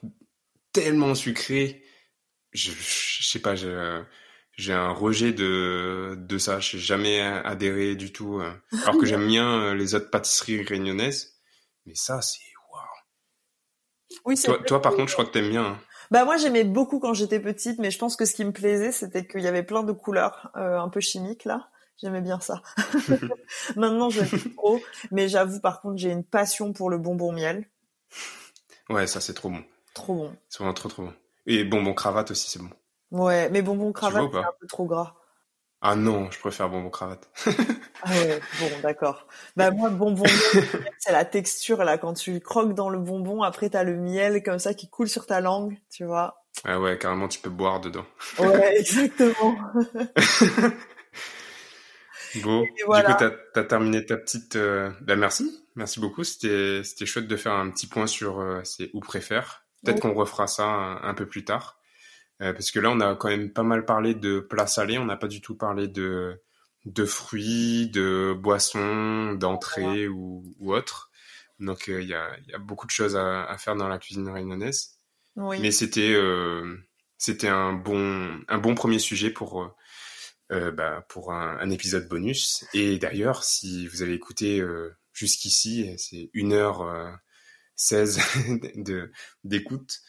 tellement sucré. Je, je sais pas, j'ai un rejet de de ça. J'ai jamais adhéré du tout. euh. Alors que j'aime bien euh, les autres pâtisseries réunionnaises, mais ça c'est waouh. Oui, Toi, par contre, je crois que t'aimes bien. hein. Bah moi j'aimais beaucoup quand j'étais petite, mais je pense que ce qui me plaisait c'était qu'il y avait plein de couleurs euh, un peu chimiques là. J'aimais bien ça. Maintenant j'aime plus trop, mais j'avoue par contre j'ai une passion pour le bonbon miel. Ouais, ça c'est trop bon. Trop bon. C'est vraiment trop trop bon. Et bonbon cravate aussi, c'est bon. Ouais, mais bonbon cravate c'est un peu trop gras. Ah non, je préfère bonbon cravate. Ah ouais, bon d'accord. Bah moi bonbon c'est la texture là quand tu croques dans le bonbon, après t'as le miel comme ça qui coule sur ta langue, tu vois. Ah ouais, carrément, tu peux boire dedans. Ouais, exactement. Bon, voilà. du coup, t'as as terminé ta petite. euh, Ben merci, merci beaucoup. C'était c'était chouette de faire un petit point sur euh, ces ou préfères. Peut-être Oui. qu'on refera ça un, un peu plus tard, Euh, parce que là, on a quand même pas mal parlé de plats salés. On n'a pas du tout parlé de de fruits, de boissons, d'entrées ou, ou autres. Donc, euh, il y, a, y a beaucoup de choses à, à faire dans la cuisine réunionnaise. Oui. Mais c'était euh, c'était un bon un bon premier sujet pour euh, bah, pour un, un épisode bonus. Et d'ailleurs, si vous avez écouté euh, jusqu'ici, c'est une heure euh, 16 de d'écoute.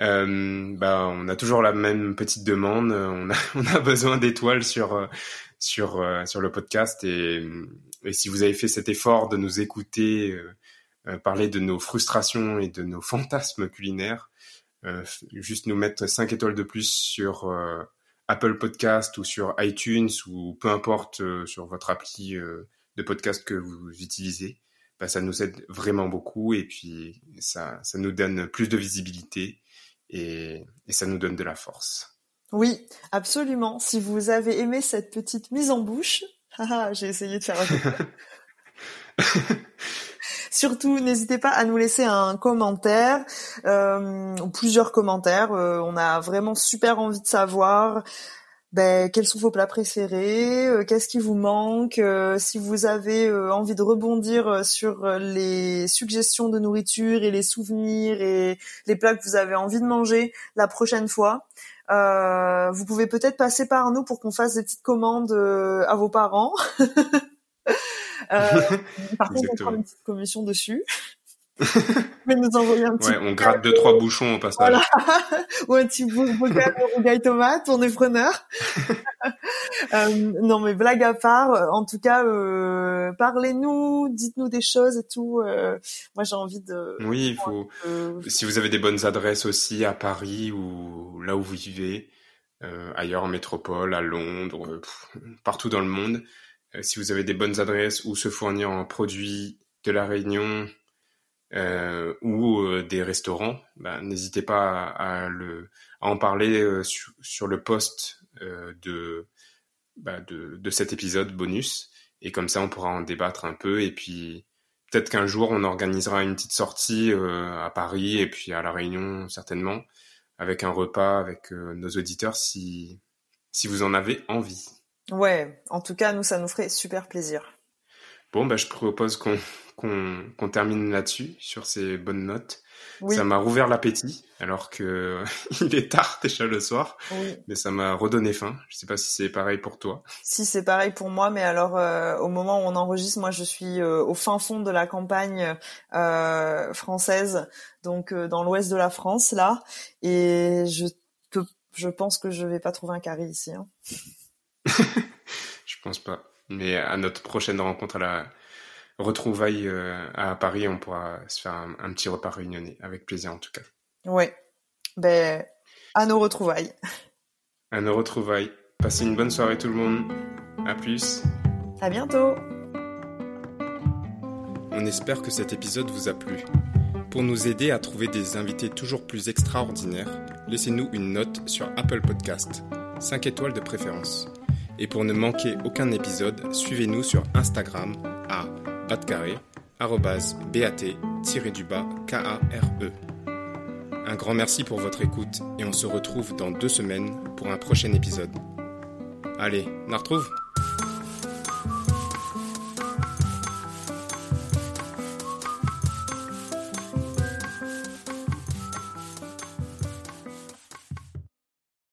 Euh, bah, on a toujours la même petite demande. On a, on a besoin d'étoiles sur euh, sur euh, sur le podcast et, si vous avez fait cet effort de nous écouter euh, euh, parler de nos frustrations et de nos fantasmes culinaires, euh, juste nous mettre 5 étoiles de plus sur euh, Apple Podcast ou sur iTunes ou peu importe euh, sur votre appli euh, de podcast que vous utilisez, bah, ça nous aide vraiment beaucoup et puis ça, ça nous donne plus de visibilité et, et ça nous donne de la force. Oui, absolument. Si vous avez aimé cette petite mise en bouche, j'ai essayé de faire un Surtout, n'hésitez pas à nous laisser un commentaire, euh, plusieurs commentaires. Euh, on a vraiment super envie de savoir ben, quels sont vos plats préférés, euh, qu'est-ce qui vous manque, euh, si vous avez euh, envie de rebondir sur les suggestions de nourriture et les souvenirs et les plats que vous avez envie de manger la prochaine fois. Euh, vous pouvez peut-être passer par nous pour qu'on fasse des petites commandes à vos parents. Par contre, on prend une petite commission dessus. Pouvez nous envoyer un petit Ouais, on gratte deux trois bouchons au passage. Voilà. ou un petit bocal de rougaille tomate, on est preneur. Euh, non mais blague à part, euh, en tout cas, euh, parlez-nous, dites-nous des choses et tout. euh, moi j'ai envie de. Oui, il faut. Si vous avez des bonnes adresses aussi à Paris ou là où vous vivez, ailleurs en métropole, à Londres, pff, partout dans le monde, si vous avez des bonnes adresses où se fournir en produits de la Réunion euh, ou euh, des restaurants, bah, n'hésitez pas à, le, en parler euh, sur, le post de, bah, de, de cet épisode bonus. Et comme ça, on pourra en débattre un peu. Et puis, peut-être qu'un jour, on organisera une petite sortie à Paris et puis à La Réunion, certainement, avec un repas avec nos auditeurs si, si vous en avez envie. Ouais, en tout cas, nous ça nous ferait super plaisir. Bon, bah, je propose qu'on termine là-dessus, sur ces bonnes notes. Ça m'a rouvert l'appétit, alors que il est tard déjà le soir, mais ça m'a redonné faim. Je sais pas si c'est pareil pour toi. Si c'est pareil pour moi, mais alors euh, au moment où on enregistre, moi je suis euh, au fin fond de la campagne euh, française, donc dans l'ouest de la France là, et je je pense que je vais pas trouver un carré ici. Hein. je pense pas. Mais à notre prochaine rencontre à la retrouvaille euh, à Paris, on pourra se faire un, petit repas réunionnais, avec plaisir en tout cas. Ouais. Ben, à nos retrouvailles. À nos retrouvailles. Passez une bonne soirée tout le monde. À plus. À bientôt. On espère que cet épisode vous a plu. Pour nous aider à trouver des invités toujours plus extraordinaires, laissez-nous une note sur Apple Podcast, 5 étoiles de préférence. Et pour ne manquer aucun épisode, suivez-nous sur Instagram à batcarré, bat-du-bas K-A-R-E. Un grand merci pour votre écoute et on se retrouve dans deux semaines pour un prochain épisode. Allez, on retrouve?